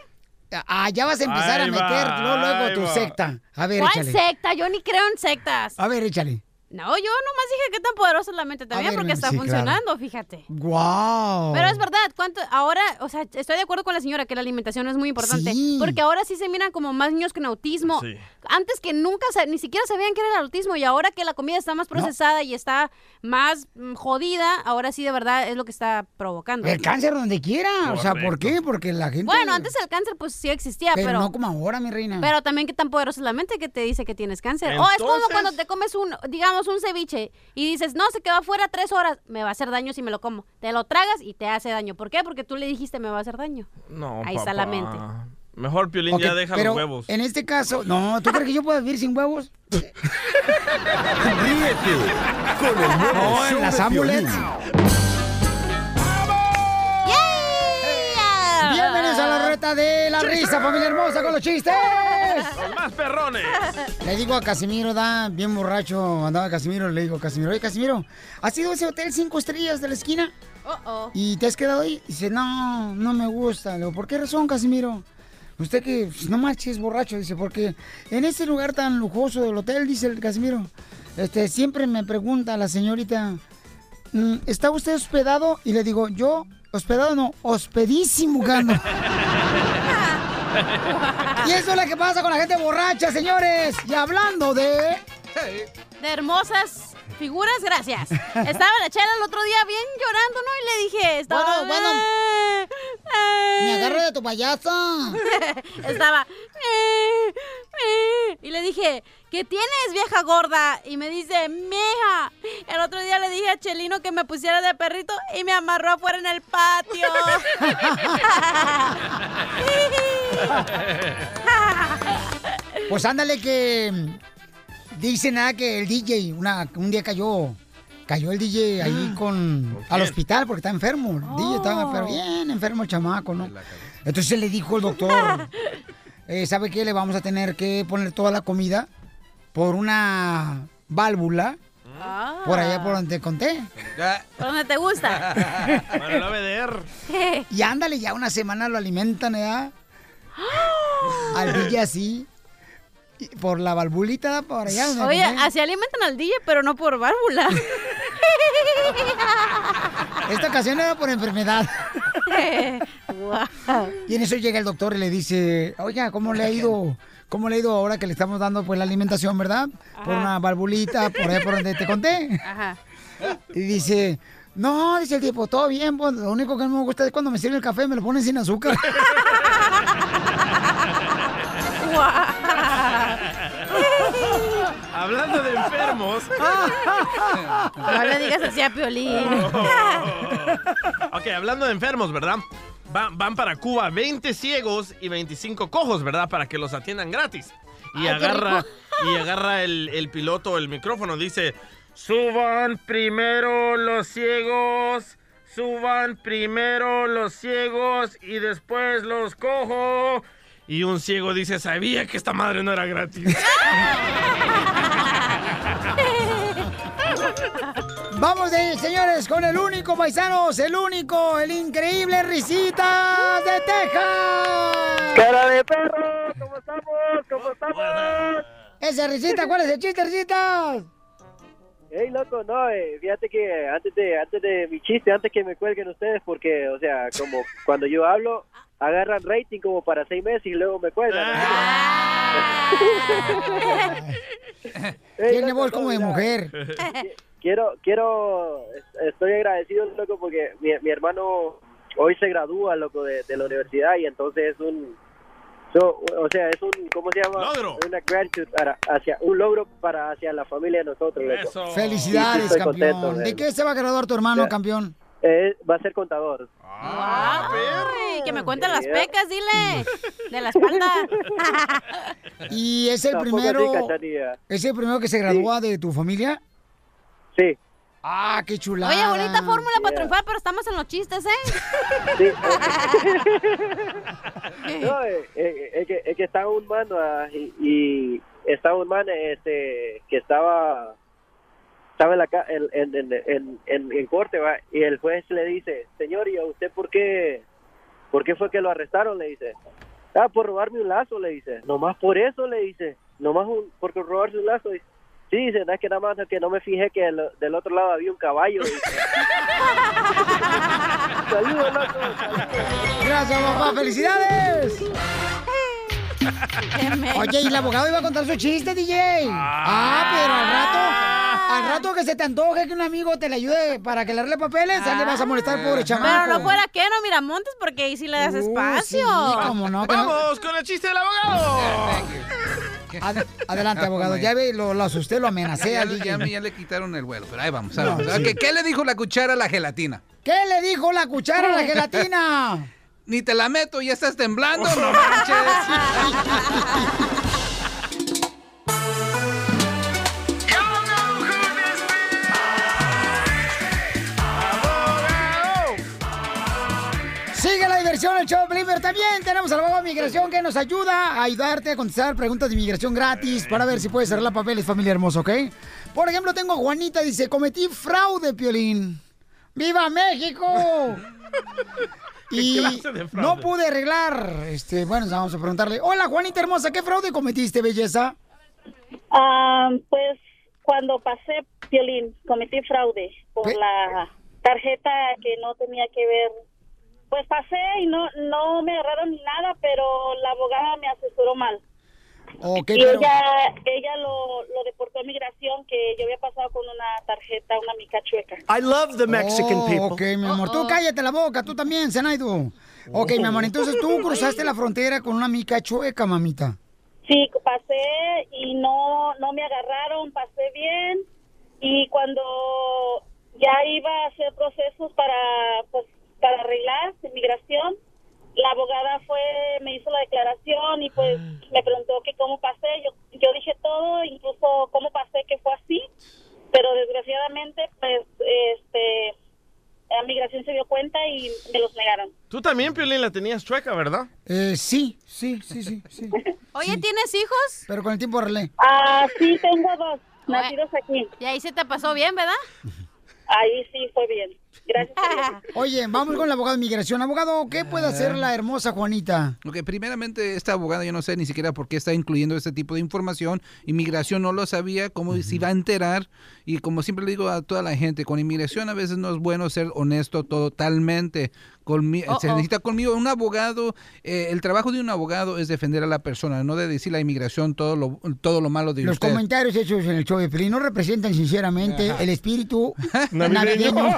Ah, ya vas a empezar Ahí a meter va, luego, tu va. secta. A ver, ¿Cuál échale. secta? Yo ni creo en sectas. A ver, échale. No, yo nomás dije qué tan poderosa es la mente también ver, porque está sí, claro. funcionando, fíjate. Wow. Pero es verdad, ¿cuánto? Ahora, o sea, estoy de acuerdo con la señora que la alimentación es muy importante. Sí. Porque ahora sí se miran como más niños con autismo. Sí. Antes que nunca, ni siquiera sabían que era el autismo. Y ahora que la comida está más procesada y está más mm, jodida, ahora sí de verdad es lo que está provocando. El cáncer donde quiera. O sea, ¿por qué? Porque la gente. Bueno, antes el cáncer pues sí existía, pero, pero... no como ahora, mi reina. Pero también qué tan poderosa es la mente que te dice que tienes cáncer. O es como cuando te comes un, digamos, un ceviche y dices, no, se quedó afuera tres horas, me va a hacer daño si me lo como. Te lo tragas y te hace daño. ¿Por qué? Porque tú le dijiste me va a hacer daño. No, Ahí está la papá. mente. Mejor Piolín ya deja pero los huevos. En este caso, no, ¿tú crees que yo puedo vivir sin huevos? Ríete con el nuevo No, en show las ambulets. Piolín. Bienvenidos a la reta de la risa, familia hermosa, con los chistes. Los más perrones. Le digo a Casimiro, da, bien borracho, andaba Casimiro, le digo a Casimiro, oye Casimiro, ¿has ido a ese hotel cinco estrellas de la esquina? Oh, ¿Y te has quedado ahí? Dice, no, no me gusta. Le digo, ¿por qué razón, Casimiro? Usted que pues, no marches borracho, dice, porque en ese lugar tan lujoso del hotel, dice el Casimiro, este, siempre me pregunta la señorita, "Mm, ¿está usted hospedado? Y le digo, yo, hospedado no, hospedísimo, gano. y eso es lo que pasa con la gente borracha, señores. Y hablando de... De hermosas figuras, gracias. Estaba la chela el otro día bien llorando, ¿no? Y le dije, estaba... Bueno, bueno. Me agarro de tu payasa. estaba... Y le dije, ¿qué tienes, vieja gorda? Y me dice, mija. El otro día le dije a Chelino que me pusiera de perrito y me amarró afuera en el patio. Pues ándale que dice nada que el DJ una, un día cayó, cayó el DJ ahí con al hospital porque está enfermo. El DJ estaba pero bien enfermo el chamaco, ¿no? Entonces le dijo el doctor, eh, ¿sabe qué? Le vamos a tener que poner toda la comida por una válvula Ah. por allá por donde te conté. ¿Por dónde te gusta? Para el ABDR. Y ándale, ya una semana lo alimentan, ¿verdad? Al DJ así. Por la valvulita por allá. donde Oye, así alimentan al DJ, pero no por válvula. Esta ocasión era por enfermedad. Y en eso llega el doctor y le dice, oiga, ¿cómo le ha ido? ¿Cómo le ha ido ahora que le estamos dando pues la alimentación, verdad? Por una valvulita, por ahí por donde te conté. Ajá. Y dice, no, dice el tipo, todo bien, pues, lo único que no me gusta es cuando me sirve el café me lo ponen sin azúcar. enfermos. No le digas así a Piolín. ok, hablando de enfermos, ¿verdad? Van, van para Cuba 20 ciegos y 25 cojos, ¿verdad? Para que los atiendan gratis. y Ay, agarra, y agarra el, el piloto el micrófono. Dice, suban primero los ciegos, suban primero los ciegos y después los cojo. Y un ciego dice, sabía que esta madre no era gratis. Vamos, de, señores, con el único paisanos, el único, el increíble Risita de Texas. ¡Cara de perro! ¿Cómo estamos? ¿Cómo estamos? Ese Risita, ¿cuál es el chiste, Risita? Ey, loco, no, eh, fíjate que antes de, antes de mi chiste, antes que me cuelguen ustedes, porque, o sea, como cuando yo hablo, agarran rating como para seis meses y luego me cuelgan. Ey, Tiene loco, voz como de mujer. Quiero, quiero, es- estoy agradecido, loco, porque mi, mi hermano hoy se gradúa, loco, de, de la universidad y entonces es un, so- o sea, es un, ¿cómo se llama? Logro. Una gratitude para, hacia, un logro para hacia la familia de nosotros, loco. Felicidades, Sí, sí, campeón. contento, ¿De qué se va a graduar tu hermano, Ya. campeón? Eh, va a ser contador. Ay, que me cuenten las Sí, pecas, dile. De la espalda. ¿Y es el Tampoco primero, es el primero que se gradúa de tu familia? Sí. Ah, qué chulada. Oye, bonita fórmula para triunfar, pero estamos en los chistes, ¿eh? No, eh, eh, es, que, es que estaba un man ah, y, y estaba un man este, que estaba estaba en, la, ca- en, en, en, en, en- en corte ¿va? y el juez le dice, señor, ¿y a usted por qué, por qué fue que lo arrestaron? Le dice, ah, por robarme un lazo, le dice, nomás por eso, le dice, nomás un, por robarse un lazo. Dice, Sí, no es que nada más que no me fijé que del, del otro lado había un caballo. Saludos, loco. Gracias, papá. ¡Felicidades! Oye, ¿y el abogado iba a contar su chiste, DJ? Ah, pero al rato, al rato que se te antoje que un amigo te le ayude para que le arregle papeles, ya le vas a molestar, pobre chamaco. Pero no fuera que no Miramontes, porque ahí sí le das espacio. Uh, sí, cómo no, que no. ¡Vamos con el chiste del abogado! Ad- adelante, abogado. Ya ve, lo, lo asusté, lo amenacé Ya, le- DJ. ya me- ya le quitaron el vuelo, pero ahí vamos. No, vamos. sí. Ok, ¿Qué le dijo la cuchara a la gelatina? ¿Qué le dijo la cuchara a la gelatina? Ni te la meto, ya estás temblando, no manches. Diversión, el show de Piolín, pero también tenemos al abogado de migración que nos ayuda a ayudarte a contestar preguntas de inmigración gratis para ver si puedes arreglar papeles, familia hermosa, ¿ok? Por ejemplo, tengo a Juanita, dice, cometí fraude, Piolín. ¡Viva México! Y clase de fraude? no pude arreglar, este, bueno, vamos a preguntarle. Hola, Juanita hermosa, ¿qué fraude cometiste, belleza? Ah, pues cuando pasé violín, cometí fraude por la tarjeta que no tenía que ver. Pues pasé y no no me agarraron ni nada, pero la abogada me asesoró mal. Ok, y pero... ella ella lo, lo deportó a migración que yo había pasado con una tarjeta, una mica chueca. I love the Mexican people. Ok, mi amor, tú cállate la boca, tú también, Zenaidu. Ok, mi amor, entonces tú cruzaste la frontera con una mica chueca, mamita. Sí, pasé y no no me agarraron, pasé bien y cuando ya iba a hacer procesos para pues para arreglar inmigración, la abogada fue me hizo la declaración y pues me preguntó que cómo pasé, yo yo dije todo, incluso cómo pasé que fue así, pero desgraciadamente pues este la migración se dio cuenta y me los negaron. Tú también, Piolín, la tenías chueca, ¿verdad? Eh, sí, sí, sí, sí, sí. Oye, ¿tienes hijos? Pero con el tiempo arreglé. Ah, sí, tengo dos nacidos aquí. Y ahí se te pasó bien, ¿verdad? Ahí sí fue bien. Gracias. Oye, vamos con el abogado de migración. Abogado, ¿qué puede hacer la hermosa Juanita? Ok, primeramente, esta abogada, yo no sé ni siquiera por qué está incluyendo este tipo de información. Inmigración no lo sabía, cómo se iba a enterar. Y como siempre le digo a toda la gente, con inmigración a veces no es bueno ser honesto totalmente. Oh, se oh. necesita conmigo. Un abogado, eh, el trabajo de un abogado es defender a la persona, no de decir la inmigración todo lo, todo lo malo de Los usted. comentarios hechos en el show de Pelín no representan sinceramente Ajá. el espíritu Navideño.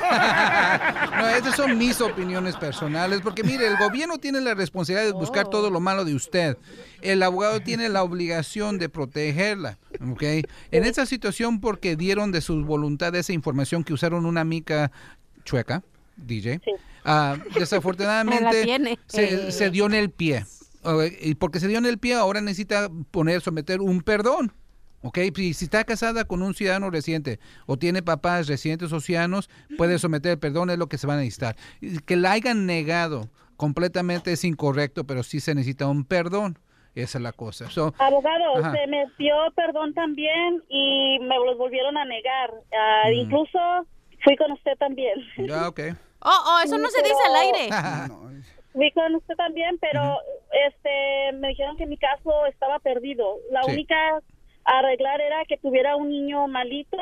No, esas son mis opiniones personales, porque mire, el gobierno tiene la responsabilidad de buscar todo lo malo de usted. El abogado tiene la obligación de protegerla, ¿ok? En esa situación, porque dieron de su voluntad esa información que usaron una mica chueca, DJ, ah, desafortunadamente se, se dio en el pie. Y porque se dio en el pie, ahora necesita poner, someter un perdón. ¿Ok? Y si está casada con un ciudadano residente o tiene papás residentes o ciudadanos, puede someter el perdón, es lo que se va a necesitar. Que la hayan negado completamente es incorrecto, pero sí se necesita un perdón. Esa es la cosa. So, Abogado, Ajá. se me dio perdón también y me los volvieron a negar. Ah, Mm. Incluso fui con usted también. ya, ok. Oh, oh, eso no se dice al aire. Fui con usted también, pero este me dijeron que mi caso estaba perdido. La Sí. única arreglar era que tuviera un niño malito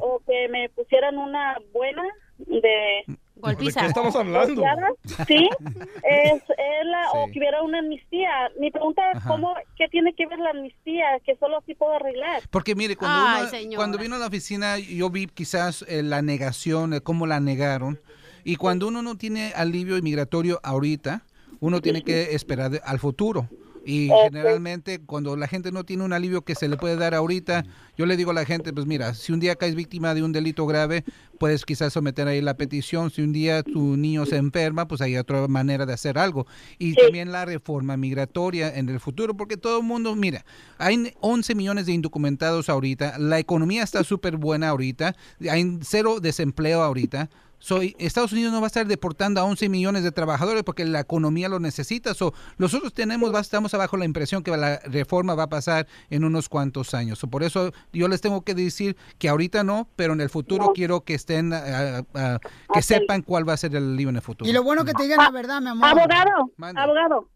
o que me pusieran una buena de Golpiza. ¿De qué estamos hablando? golpeada. Sí, es, es la, o que hubiera una amnistía. Mi pregunta es Ajá. cómo, qué tiene que ver la amnistía, que solo así puedo arreglar. Porque mire, cuando, Ay, uno- cuando vino a la oficina yo vi quizás eh, la negación, eh, cómo la negaron. Y cuando uno no tiene alivio migratorio ahorita, uno tiene que esperar al futuro. Y generalmente cuando la gente no tiene un alivio que se le puede dar ahorita, yo le digo a la gente, pues mira, si un día caes víctima de un delito grave, puedes quizás someter ahí la petición. Si un día tu niño se enferma, pues hay otra manera de hacer algo. Y también la reforma migratoria en el futuro, porque todo el mundo, mira, hay 11 millones de indocumentados ahorita, la economía está súper buena ahorita, hay cero desempleo ahorita. Soy, Estados Unidos no va a estar deportando a 11 millones de trabajadores porque la economía lo necesita. So, nosotros tenemos, estamos abajo la impresión que la reforma va a pasar en unos cuantos años. So, por eso yo les tengo que decir que ahorita no, pero en el futuro quiero que estén, ah, ah, que sepan cuál va a ser el lío en el futuro. Y lo bueno que te digan la verdad, mi amor. Abogado, Mande. abogado.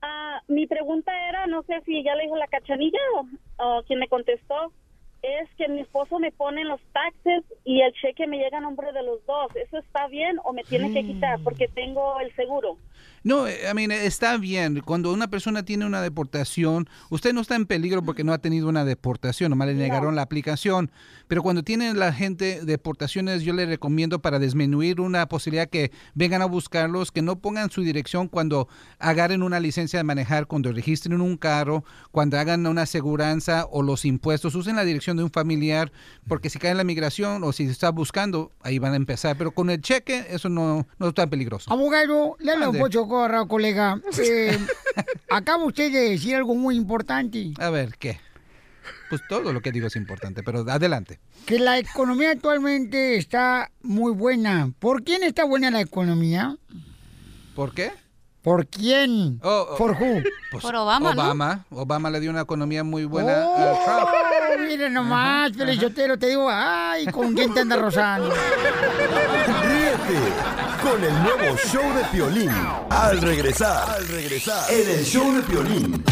Ah, mi pregunta era, no sé si ya le dijo la cachanilla o, o quien me contestó, es que mi esposo me pone los taxes y el cheque me llega a nombre de los dos. ¿Eso está bien o me tiene que quitar porque tengo el seguro? No, eh, I mean, está bien. Cuando una persona tiene una deportación, usted no está en peligro porque no ha tenido una deportación, nomás le negaron la aplicación. Pero cuando tiene la gente deportaciones, yo le recomiendo para disminuir una posibilidad que vengan a buscarlos, que no pongan su dirección cuando agarren una licencia de manejar, cuando registren un carro, cuando hagan una aseguranza o los impuestos, usen la dirección de un familiar, porque si cae en la migración o si está buscando, ahí van a empezar. Pero con el cheque, eso no, no está peligroso. Abogado, le habla un. Pocho corra, colega. Eh, acaba usted de decir algo muy importante. A ver, ¿qué? Pues todo lo que digo es importante, pero adelante. Que la economía actualmente está muy buena. ¿Por quién está buena la economía? ¿Por qué? ¿Por quién? Oh, oh. ¿Por who? Pues, Por Obama, ¿no? Obama, Obama le dio una economía muy buena a Oh, Trump. mira nomás, Felicitero, te digo, ay, ¿con quién te anda rozando? Ríete con el nuevo show de Piolín. Al regresar, al regresar, en el show de Piolín.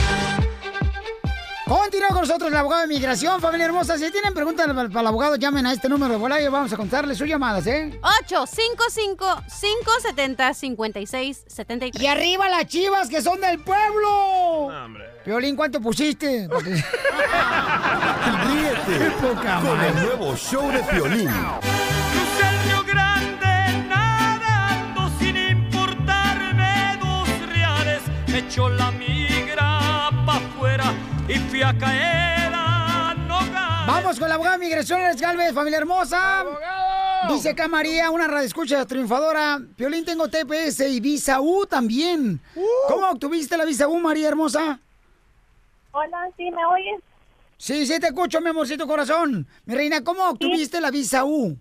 Continúa con nosotros el abogado de migración, familia hermosa. Si tienen preguntas para para el abogado, llamen a este número de volada y vamos a contarles sus llamadas, ¿eh? 855-570-5673. Y arriba las chivas que son del pueblo. Piolín, ¿cuánto pusiste? Ríete Qué poca con madre. el nuevo show de Piolín. Echó la migra pa' afuera y fui a caer a Nogales. Vamos con la abogada de migración, Alex Galvez, familia hermosa. Dice acá María, una radioescucha triunfadora. Piolín, tengo TPS y visa U también. ¿Cómo obtuviste la visa U, María hermosa? Hola, ¿sí me oyes? Sí, sí te escucho, mi amorcito corazón. Mi reina, ¿cómo obtuviste la visa U?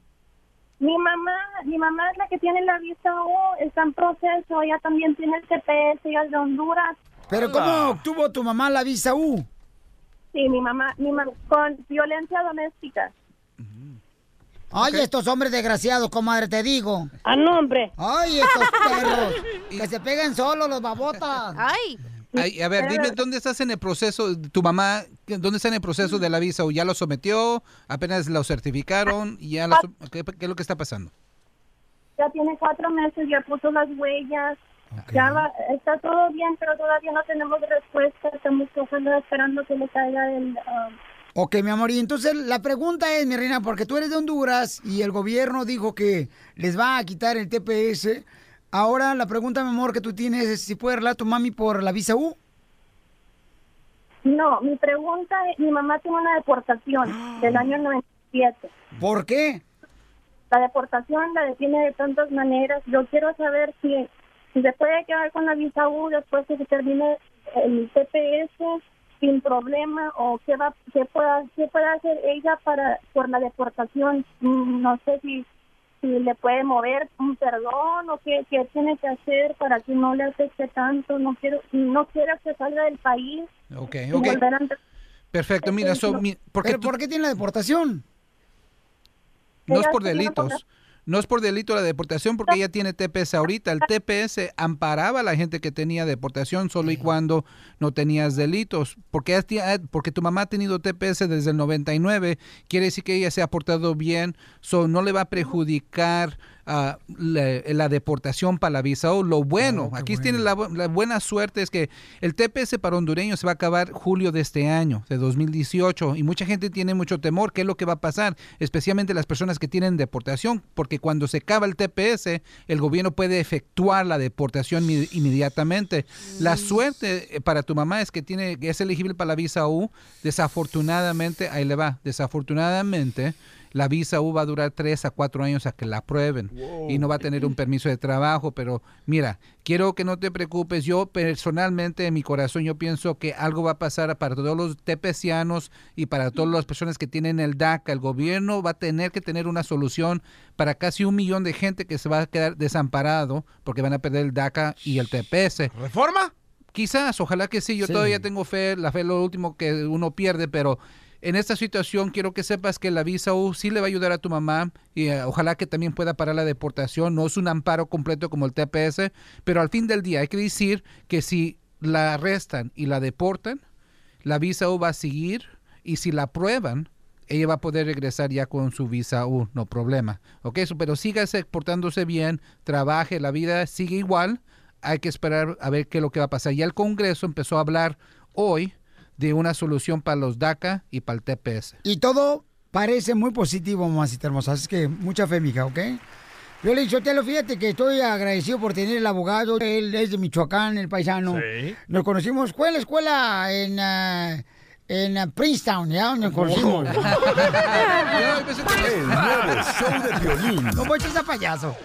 Mi mamá, mi mamá es la que tiene la visa U, está en proceso, ella también tiene el TPS, ella es de Honduras. Pero ¿cómo obtuvo tu mamá la visa U? Sí, mi mamá, mi mamá, con violencia doméstica. Ay, estos hombres desgraciados, comadre, te digo. A nombre. Ay, estos perros. que se peguen solos los babotas. Ay. Ay, a ver, dime, ¿dónde estás en el proceso? ¿Tu mamá, dónde está en el proceso de la visa? ¿O ya lo sometió? ¿Apenas lo certificaron? y ¿Ya lo som- ¿Qué, qué es lo que está pasando? Ya tiene cuatro meses, ya puso las huellas. Ya va, está todo bien, pero todavía no tenemos respuesta. Estamos ojalá esperando que le caiga el... ah, Ok, mi amor, y entonces la pregunta es, mi reina, porque tú eres de Honduras y el gobierno dijo que les va a quitar el TPS. Ahora la pregunta, mi amor, que tú tienes es si puede arreglar a tu mami por la visa U. No, mi pregunta es, mi mamá tiene una deportación del año 97. ¿Por qué? La deportación la define de tantas maneras. Yo quiero saber si si se puede quedar con la visa U después que se termine el TPS sin problema o qué va qué puede qué puede hacer ella para por la deportación Mm, no sé si si le puede mover un perdón o qué, qué tiene que hacer para que no le afecte tanto no quiero no quiero que salga del país Ok, ok. Perfecto, mira, so, mi- porque ¿Pero por qué tiene la deportación? no es por delitos. No es por delito la deportación porque ella tiene TPS ahorita. El TPS amparaba a la gente que tenía deportación solo y cuando no tenías delitos. Porque, tía- porque tu mamá ha tenido TPS desde el 99, quiere decir que ella se ha portado bien, so no le va a perjudicar ah, la, la deportación para la visa. O lo bueno, aquí tiene la, bu- la buena suerte es que el TPS para hondureños se va a acabar julio de este año, de 2018, y mucha gente tiene mucho temor, ¿qué es lo que va a pasar? Especialmente las personas que tienen deportación, porque cuando se acaba el TPS, el gobierno puede efectuar la deportación inmediatamente. La suerte eh, para tu mamá es que tiene que es elegible para la visa U. Desafortunadamente, ahí le va, desafortunadamente, la visa U va a durar tres a cuatro años a que la aprueben y no va a tener un permiso de trabajo. Pero mira, quiero que no te preocupes. Yo personalmente, en mi corazón, yo pienso que algo va a pasar para todos los tepecianos y para todas las personas que tienen el DACA. El gobierno va a tener que tener una solución para casi un millón de gente que se va a quedar desamparado porque van a perder el DACA y el TPS. ¿Reforma? Quizás, ojalá que sí. Yo Sí. todavía tengo fe. La fe es lo último que uno pierde, pero en esta situación quiero que sepas que la visa U sí le va a ayudar a tu mamá y eh, ojalá que también pueda parar la deportación. No es un amparo completo como el TPS, pero al fin del día hay que decir que si la arrestan y la deportan, la visa U va a seguir y si la aprueban, ella va a poder regresar ya con su visa U, no problema. ¿Ok? Pero sígase portándose bien, trabaje, la vida sigue igual. Hay que esperar a ver qué es lo que va a pasar. Ya el Congreso empezó a hablar hoy de una solución para los DACA y para el TPS. Y todo parece muy positivo, mamacita hermosa. Así que mucha fe, mija, ¿ok? Yo le dicho, te lo fíjate que estoy agradecido por tener el abogado. Él es de Michoacán, el paisano. Sí. Nos conocimos, fue en la escuela en, ah, en ah, Princeton, ¿ya? Donde nos conocimos. El nuevo show de violín. ¿Cómo echas a payaso?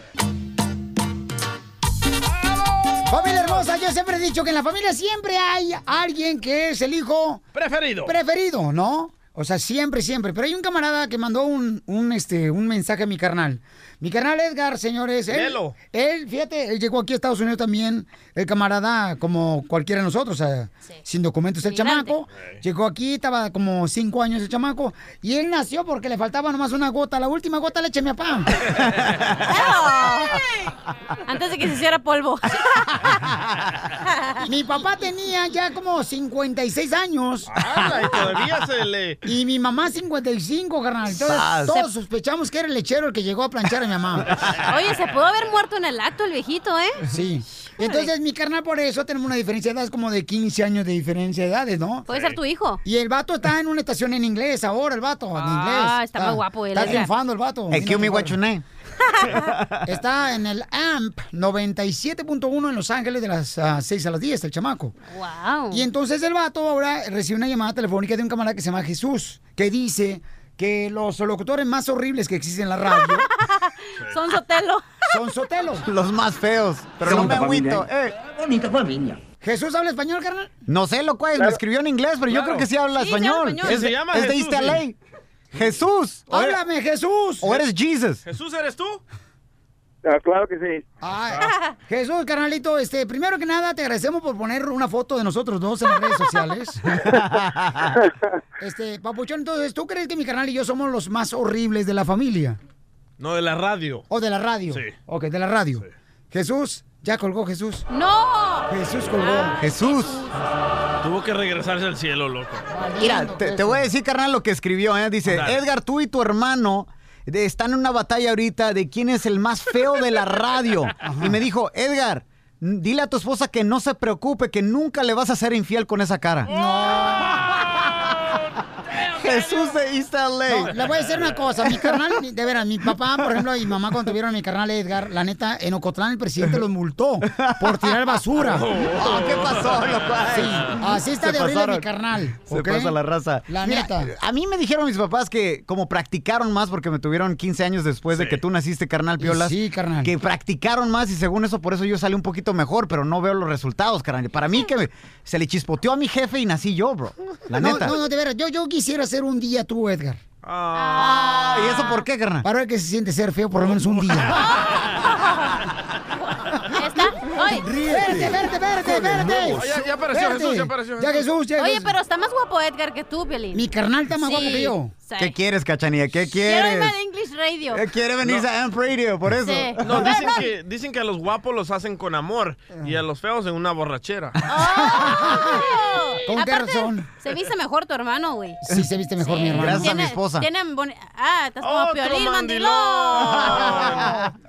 Familia hermosa, yo siempre he dicho que en la familia siempre hay alguien que es el hijo Preferido. preferido, ¿no? O sea, siempre, siempre. Pero hay un camarada que mandó un, un, este, un mensaje a mi carnal. Mi carnal Edgar, señores. Él, él, fíjate, él llegó aquí a Estados Unidos también. El camarada, como cualquiera de nosotros, o sea, sin documentos el chamaco. Llegó aquí, estaba como cinco años el chamaco. Y él nació porque le faltaba nomás una gota. La última gota le eché mi papá. Antes de que se hiciera polvo. mi papá tenía ya como 56 años. ¡Hala! Y todavía se le... Y mi mamá 55, carnal. Entonces, Sas. todos sospechamos que era el lechero el que llegó a planchar a mi mamá. Oye, se pudo haber muerto en el acto el viejito, ¿eh? Sí. Entonces, mi carnal, por eso tenemos una diferencia de edades como de 15 años de diferencia de edades, ¿no? Puede ser tu hijo. Y el vato está en una estación en inglés ahora, el vato, en Ah, inglés. está muy guapo él, Está Edgar. triunfando el vato. Name? Está en el AMP 97.1 en Los Ángeles de las ah, 6 a las 10, el chamaco. Wow. Y entonces el vato ahora recibe una llamada telefónica de un camarada que se llama Jesús, que dice que los locutores más horribles que existen en la radio Son Sotelo. son sotelos. Los más feos. Pero no me agüito. Eh, Bonita familia. ¿Jesús habla español, carnal? no sé lo cual, lo escribió en inglés, pero yo Claro. creo que sí habla Sí, español. español. Es, Se llama es de Jesús, East LA. sí. Jesús. ¡Háblame, Jesús! O eres Jesus. ¿Jesús eres tú? Claro que sí. Jesús, carnalito, este, primero que nada te agradecemos por poner una foto de nosotros dos en las redes sociales. este, Papuchón, entonces, ¿tú crees que mi carnal y yo somos los más horribles de la familia? No, de la radio. ¿O de la radio? Sí. Ok, de la radio. Jesús, ya colgó Jesús. ¡No! Jesús colgó. Jesús. Tuvo que regresarse al cielo, loco. Mira, te, te voy a decir, carnal, lo que escribió. ¿eh? Dice, Dale. Edgar, tú y tu hermano de- están en una batalla ahorita de quién es el más feo de la radio. Y me dijo, Edgar, dile a tu esposa que no se preocupe, que nunca le vas a ser infiel con esa cara. Jesús de East LA. No, le voy a decir una cosa. Mi carnal, de veras, mi papá, por ejemplo, y mi mamá cuando tuvieron a mi carnal Edgar, la neta, en Ocotlán el presidente los multó por tirar basura. Oh, ¿Qué pasó, loco? Sí, así está Se de horrible mi carnal. Se ¿ok? pasa la raza. La Mira, neta. A mí me dijeron mis papás que como practicaron más porque me tuvieron 15 años después de que tú naciste, carnal Piolas. Sí, carnal. Que practicaron más y según eso por eso yo salí un poquito mejor, pero no veo los resultados, carnal. Para mí que me- se le chispoteó a mi jefe y nací yo, bro. La no, neta. no, no, de veras, yo, yo quisiera ser un día tú, Edgar. Ah, ¿Y eso por qué, carnal? Para ver que se siente ser feo por lo menos un día. ¿Está? Oye, Verte, verte, verte, verte. Ya- ya apareció. Jesús, ya apareció Ya Jesús, ya Oye, pero está más guapo Edgar que tú, Piolín. Mi carnal está más Sí, guapo que yo. ¿Qué quieres, cachanilla? ¿Qué Quiero irme quieres? de English Radio. Eh, Quiere venirse a Amp Radio, por eso. Sí. No, dicen que, dicen que a los guapos los hacen con amor y a los feos en una borrachera. ¿Con qué Aparte, razón? Se viste mejor tu hermano, güey. Sí, se viste mejor Sí. mi hermano. Gracias a mi Tiene- esposa. Tienen boni- Ah, estás como Otro Piolín, mandilón.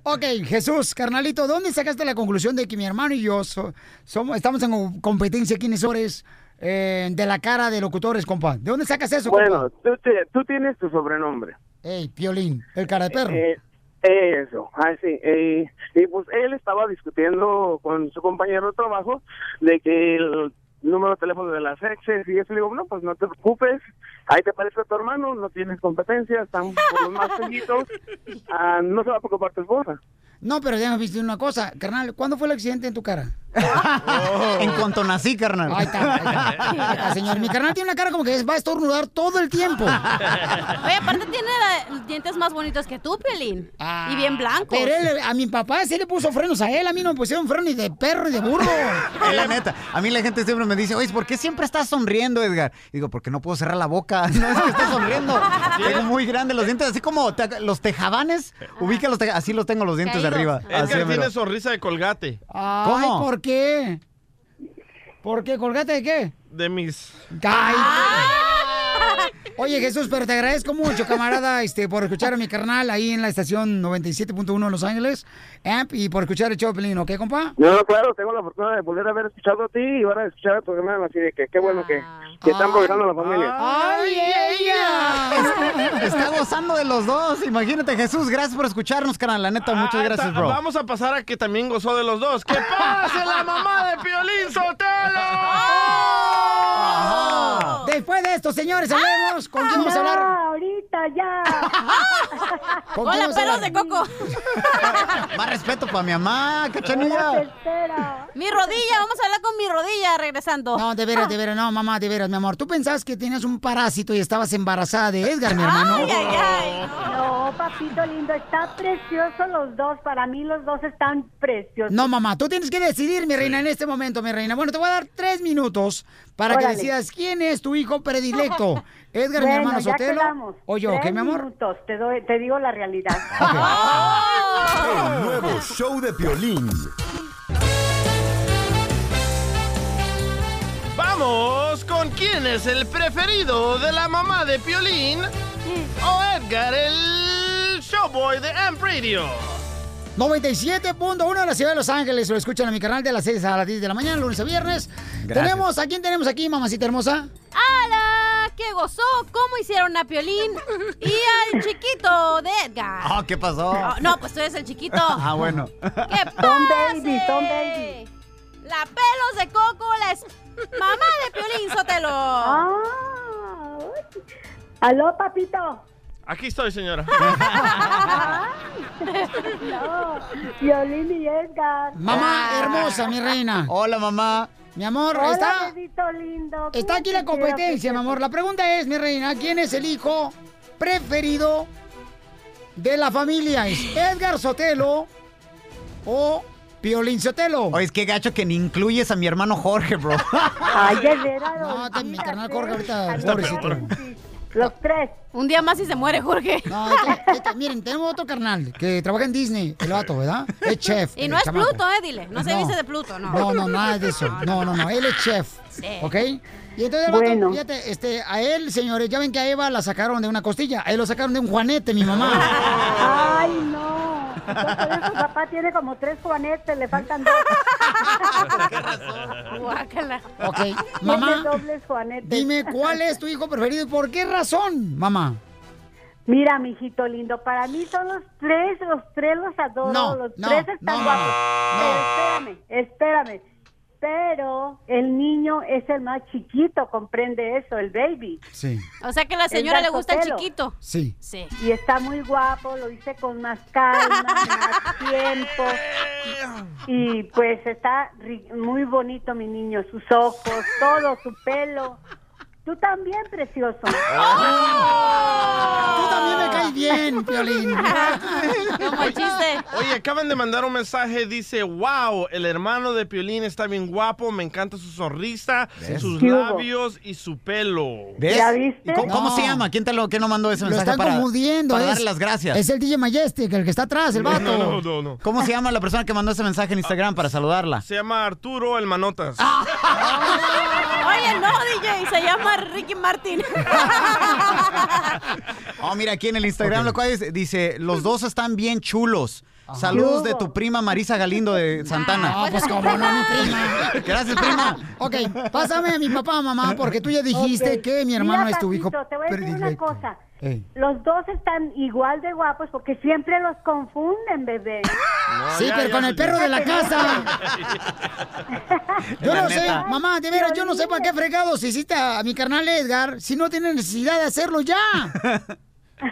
Ok, Jesús, carnalito, ¿dónde sacaste la conclusión de que mi hermano y yo so- somos, estamos en competencia aquí en Esores eh, de la cara de locutores, compa? ¿De dónde sacas eso, Bueno, compa? tú, te- tú tienes tu sobrenombre. Ey, Piolín, el cara de perro. Eh, eso, ah, sí. eh, y pues él estaba discutiendo con su compañero de trabajo de que el número de teléfono de las exes y eso. Le digo, no, pues no te preocupes. Ahí te parece a tu hermano, no tienes competencia, están por los más seguidos. Ah, no se va a preocupar tu esposa. No, pero déjame decirte una cosa, carnal, ¿cuándo fue el accidente en tu cara? En cuanto nací, carnal. Ahí está, ahí está. Ahí está, señor. Mi carnal tiene una cara como que va a estornudar todo el tiempo. Oye, aparte tiene la- dientes más bonitos que tú, Piolín. y bien blancos. Pero él, a mi papá sí le puso frenos a él, a mí no me pusieron frenos ni de perro ni de burro. Es la neta. A mí la gente siempre me dice, oye, ¿por qué siempre estás sonriendo, Edgar? Y digo, porque no puedo cerrar la boca. No es que esté sonriendo. Tengo muy grandes los dientes, así como te- los tejabanes. Ubica los así los tengo los dientes de arriba. Edgar mero. tiene sonrisa de colgate. Ay, ¿Cómo? ¿por qué? ¿Por qué? ¿Colgate de qué? De mis... Ay. Oye, Jesús, pero te agradezco mucho, camarada, este, por escuchar a mi carnal ahí en la estación 97.1 en Los Ángeles, AMP, y por escuchar el show Pelín, ¿ok, compa? No, no, claro, tengo la fortuna de volver a haber escuchado a ti y ahora escuchar a tu hermano, así de que qué bueno que, que están progresando la familia. ¡Ay, ella! Está gozando de los dos. Imagínate, Jesús, gracias por escucharnos, carnal. La neta, muchas Ah, gracias, bro. Vamos a pasar a que también gozó de los dos. ¡Que pase la mamá de Piolín Sotelo! Después de esto, señores, hablemos. ¿Con quién vamos a hablar? ahorita ya. ¿Con quién Hola, pelos de coco. Más respeto para mi mamá, cachanilla. Mi rodilla, vamos a hablar con mi rodilla regresando. No, de veras, de veras, no, mamá, de veras, mi amor. ¿Tú pensabas que tenías un parásito y estabas embarazada de Edgar, mi hermano? Ay, ay, ay. No, papito lindo, está precioso los dos. Para mí los dos están preciosos. No, mamá, tú tienes que decidir, mi reina, en este momento, mi reina. Bueno, te voy a dar tres minutos para que decidas quién es tu hijo predilecto. Edgar, mi hermano ya Sotelo. quedamos. O yo, ¿qué, mi amor? minutos, te, doy, te digo la realidad. El nuevo show de Piolín. Vamos con quién es el preferido de la mamá de Piolín o Edgar, el showboy de Amp Radio. 97.1 de la ciudad de Los Ángeles. Lo escuchan a mi canal de las 6 a las 10 de la mañana, lunes a viernes. Gracias. Tenemos, ¿a quién tenemos aquí, mamacita hermosa? ¡Hala! ¡Qué gozó! ¿Cómo hicieron a Piolín y al chiquito de Edgar? Ah, ¿qué pasó? Oh, no, pues tú eres el chiquito. Ah, bueno. ¡Que Son pase! baby, son baby. La pelos de coco, la mamá de Piolín Sotelo. Ah, Aló, papito. Aquí estoy, señora. No, Violín y Edgar. Mamá hermosa, mi reina. Hola, mamá. Mi amor, Hola, está, lindo. está aquí la ¿Cómo te quiero, competencia, mi amor. La pregunta es, mi reina, ¿quién es el hijo preferido de la familia? ¿Es Edgar Sotelo o Piolín Sotelo? Oye, es que gacho que ni incluyes a mi hermano Jorge, bro. Ay, de veras, No, te- mi carnal Jorge ahorita, pobrecito. Los tres. Un día más y se muere, Jorge. No, este- este- miren, tenemos otro carnal que trabaja en Disney, el vato, ¿verdad? Es chef. Y no es chamaco. Pluto, eh, dile. No se No. dice de Pluto, no. No, no, nada de eso. No, no, no. Él es chef. Sí. ¿Ok? Y entonces, el vato, Bueno. fíjate, este, a él, señores, ya ven que a Eva la sacaron de una costilla. A él lo sacaron de un juanete, mi mamá. Ay, no. Entonces, por eso papá tiene como tres juanetes, le faltan dos. Guácala. Ok, Tiene mamá, dobles juanetes. dime cuál es tu hijo preferido y por qué razón, mamá. Mira, mijito lindo, para mí son los tres, los tres los adoro, No, los no, tres están no, guapos. Pero espérame, espérame. Pero el niño es el más chiquito, comprende eso, el baby. Sí. O sea que a la señora le gusta el chiquito. Sí. Sí. Y está muy guapo, lo hice con más calma, más tiempo. Y pues está muy bonito mi niño, sus ojos, todo, su pelo. Tú también, precioso. Tú también me caes bien, Piolín. Como el chiste. Oye, acaban de mandar un mensaje, dice, wow, el hermano de Piolín está bien guapo, me encanta su sonrisa, ¿Ves? sus labios y su pelo. ¿Ves? ¿Ya viste? ¿Y cómo, cómo No. se llama? ¿Quién te lo, quién no mandó ese Lo mensaje están para, confundiendo. para es- darle las gracias? Es el DJ Majestic, el que está atrás, el vato. No, no, no, no. ¿Cómo se llama la persona que mandó ese mensaje en Instagram para saludarla? Se llama Arturo el Manotas. Oye, no, DJ, se llama Ricky Martin. Oh, mira, aquí en el Instagram lo cual dice, los dos están bien chulos. Saludos de tu prima Marisa Galindo de Santana. No, pues como no, mi prima. Gracias, prima. Ok, pásame a mi papá, mamá, porque tú ya dijiste que mi hermano Mira, es tu hijo Patito, Te voy a decir una cosa. Ey. Los dos están igual de guapos porque siempre los confunden, bebé. Sí, ya, pero ya, con ya. el perro de la casa. Yo La no sé, mamá, de veras, yo no sé para qué fregados hiciste a mi carnal Edgar si no tiene necesidad de hacerlo ya.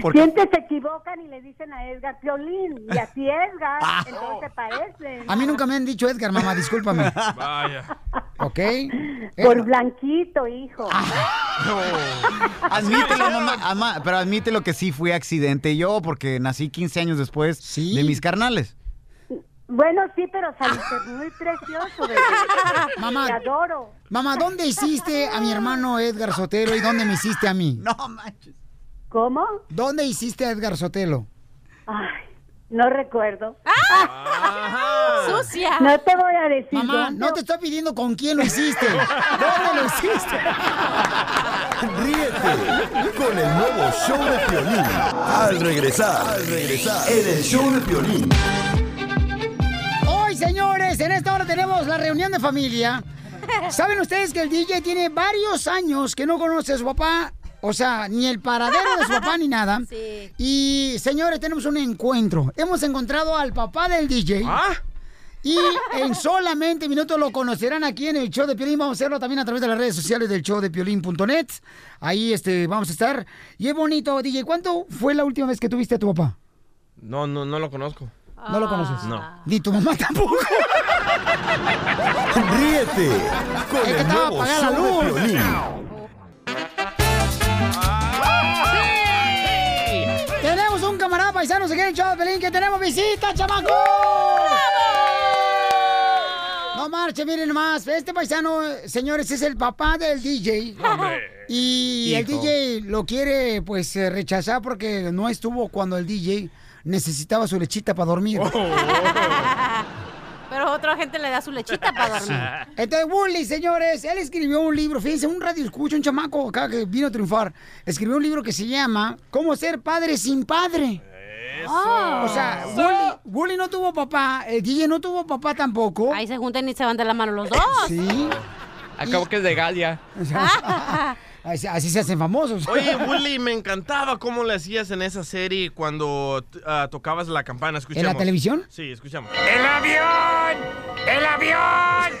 Porque- Siempre se equivocan y le dicen a Edgar Piolín. Y así Edgar, entonces se parecen. A mí nunca me han dicho Edgar, mamá, discúlpame. Vaya. ¿Ok? Por blanquito, hijo. Admítelo, mamá, ama- pero admítelo que sí fui accidente yo porque nací 15 años después Sí. de mis carnales. Bueno, sí, pero saliste muy precioso, bebé. Mamá. Te adoro. Mamá, ¿dónde hiciste a mi hermano Edgar Sotelo y dónde me hiciste a mí? No manches. ¿Cómo? ¿Dónde hiciste a Edgar Sotelo? Ay, no recuerdo. ¡Sucia! No te voy a decir. Mamá, dónde. no te estoy pidiendo con quién lo hiciste. ¿Dónde lo hiciste? Ríete con el nuevo show de Piolín. Al regresar, al regresar, en el show de Piolín. Hoy, señores, en esta hora tenemos la reunión de familia. ¿Saben ustedes que el DJ tiene varios años que no conoce a su papá? O sea, ni el paradero de su papá ni nada. Sí. Y, señores, tenemos un encuentro. Hemos encontrado al papá del DJ. ¿Ah? Y en solamente minutos lo conocerán aquí en el show de Piolín. Vamos a hacerlo también a través de las redes sociales del show de Piolín.net. Ahí este, vamos a estar. Y es bonito, DJ. ¿Cuánto fue la última vez que tuviste a tu papá? No, no, no lo conozco. ¿No lo conoces? No. Ni tu mamá tampoco. Ríete con el nuevo show de. Piolín. Tenemos un camarada paisano, se quiere el show de Pelín, que tenemos visita, chamaco. No marche, miren más. Este paisano, señores, es el papá del DJ. Y el. DJ lo quiere, pues, eh, rechazar porque no estuvo cuando el DJ necesitaba su lechita para dormir. Pero otra gente le da su lechita para dormir. Entonces, Wooly, señores, él escribió un libro, fíjense, un radio escucha, un chamaco acá que vino a triunfar. Escribió un libro que se llama ¿Cómo ser padre sin padre? O sea, Wooly, Wooly no tuvo papá, el DJ no tuvo papá tampoco. Ahí se juntan y se van de la mano los dos. Sí. Acabo que es de Galia. Así, así se hacen famosos. Oye, Willy, me encantaba cómo le hacías en esa serie cuando ah, tocabas la campana. Escuchamos. ¿En la televisión? Sí, escuchamos. ¡El avión! ¡El avión!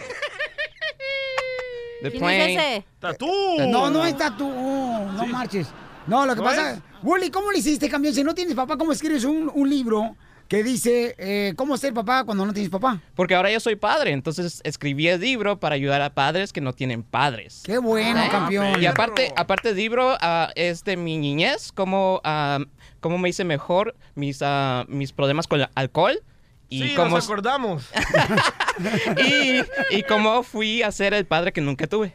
The ¿Quién plane. es ese? ¡Tatú! No, no está tú, no marches. No, lo que ¿No pasa, es? Wooly, ¿cómo le hiciste, campeón? Si no tienes papá, ¿cómo escribes un, un libro que dice eh, cómo ser papá cuando no tienes papá? Porque ahora yo soy padre, entonces escribí el libro para ayudar a padres que no tienen padres. Qué bueno, ¿Eh? campeón. Y aparte, aparte del libro ah, es de mi niñez, cómo, ah, cómo me hice mejor mis, ah, mis problemas con el alcohol. Y sí, cómo, nos acordamos. y, y cómo fui a ser el padre que nunca tuve.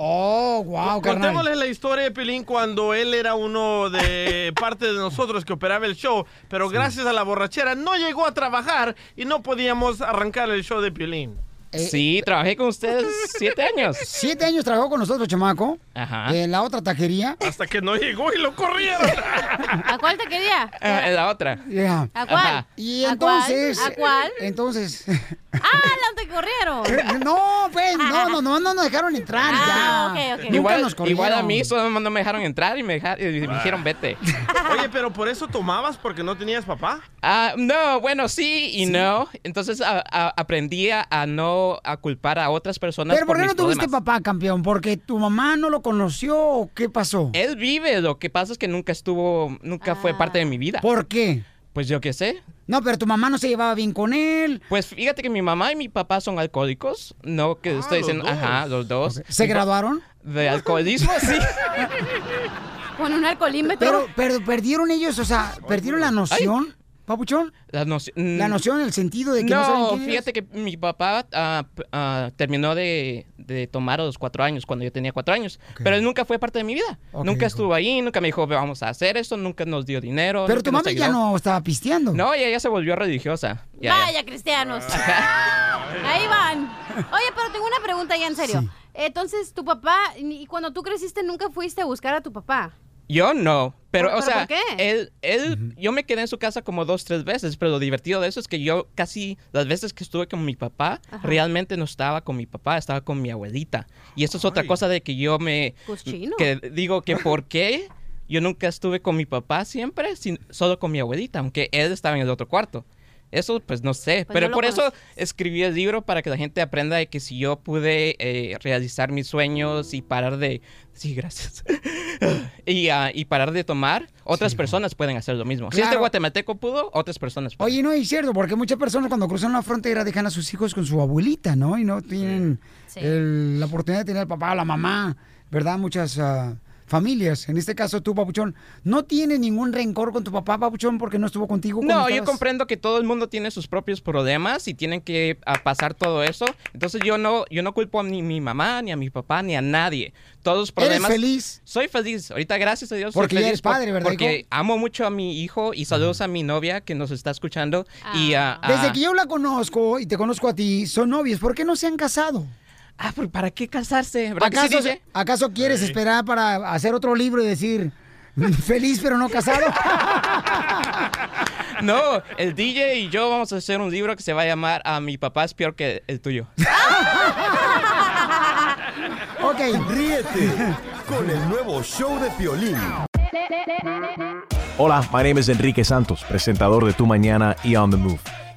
Oh, wow, carnal. Contémosle la historia de Pelín cuando él era uno de parte de nosotros que operaba el show, pero gracias a la borrachera no llegó a trabajar y no podíamos arrancar el show de Pelín. Eh, sí, trabajé con ustedes siete años. Siete años trabajó con nosotros, chamaco. Ajá. en la otra taquería. Hasta que no llegó y lo corrieron. ¿A cuál te quería? Ah, en la otra. Ya. ¿A cuál? Ajá. Y ¿A entonces. ¿A cuál? Entonces. ¡Ah, la te corrieron! no, pues, no, no, no, no nos dejaron entrar Ah, ya. ok, ok. Nunca Igual, nos corrieron. igual a mí solo no me dejaron entrar y me, deja- y me dijeron vete. Oye, pero por eso tomabas porque no tenías papá. Ah, no, bueno, sí y no. Entonces a- a- aprendí a, a a culpar a otras personas Pero ¿por qué mis no tuviste problemas. papá, campeón? ¿Porque tu mamá no lo conoció o qué pasó? Él vive, lo que pasa es que nunca estuvo, nunca fue parte de mi vida. ¿Por qué? Pues yo qué sé. No, pero tu mamá no se llevaba bien con él. Pues fíjate que mi mamá y mi papá son alcohólicos. No que estoy los diciendo, dos. ajá, los dos. ¿Se graduaron? De alcoholismo, sí. Con un alcoholímetro. Pero, pero perdieron ellos, o sea, perdieron la noción, papuchón. La, noci- La noción el sentido de que no, saben No, eres. fíjate que mi papá ah, ah, terminó de, de tomar a los cuatro años, cuando yo tenía cuatro años. Pero él nunca fue parte de mi vida. Nunca estuvo ahí, nunca me dijo, vamos a hacer esto, nunca nos dio dinero. Pero tu mami ya no estaba pisteando. No, ella ya se volvió religiosa. Ya, ya. Vaya, cristianos. Ahí van. Oye, pero tengo una pregunta ya en serio. Entonces, tu papá, y cuando tú creciste, nunca fuiste a buscar a tu papá. Yo no, pero, ¿Por- o sea, por qué? él, él, yo me quedé en su casa como dos, tres veces, pero lo divertido de eso es que yo casi las veces que estuve con mi papá, Ajá. realmente no estaba con mi papá, estaba con mi abuelita. Y eso es otra cosa de que yo me, que digo que por qué yo nunca estuve con mi papá siempre, sin, solo con mi abuelita, aunque él estaba en el otro cuarto. Eso, pues no sé. Pues Pero no por eso escribí el libro para que la gente aprenda de que si yo pude eh, realizar mis sueños y parar de. Sí, gracias. y, ah, y parar de tomar, otras personas pueden hacer lo mismo. Si este guatemalteco pudo, otras personas pueden. Oye, no, es cierto, porque muchas personas cuando cruzan la frontera dejan a sus hijos con su abuelita, ¿no? Y no tienen el- la oportunidad de tener al papá, a la mamá, ¿verdad? Muchas ah, familias. En este caso, tú, Papuchón, ¿no tienes ningún rencor con tu papá, Papuchón, porque no estuvo contigo? No, yo comprendo que todo el mundo tiene sus propios problemas y tienen que ah, pasar todo eso. Entonces yo no, yo no culpo a ni mi mamá, ni a mi papá, ni a nadie. Todos los ¿Eres problemas. feliz? Soy feliz. Ahorita, gracias a Dios. soy Porque ya feliz eres padre, ¿verdad, Porque hijo? amo mucho a mi hijo y saludos a mi novia que nos está escuchando. Y ah, Desde que yo la conozco y te conozco a ti, son novios. ¿Por qué no se han casado? Ah, ¿pero ¿para qué casarse? ¿Verdad que sí, ¿Acaso? ¿Acaso quieres esperar para hacer otro libro y decir feliz pero no casado? No, el DJ y yo vamos a hacer un libro que se va a llamar A mi papá es peor que el tuyo. ok. Ríete con el nuevo show de Piolín. Hola, my name is Enrique Santos, presentador de Tu Mañana y On the Move.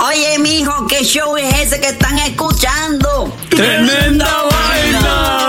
Oye, mijo, ¿qué show es ese que están escuchando? ¡Tremenda vaina!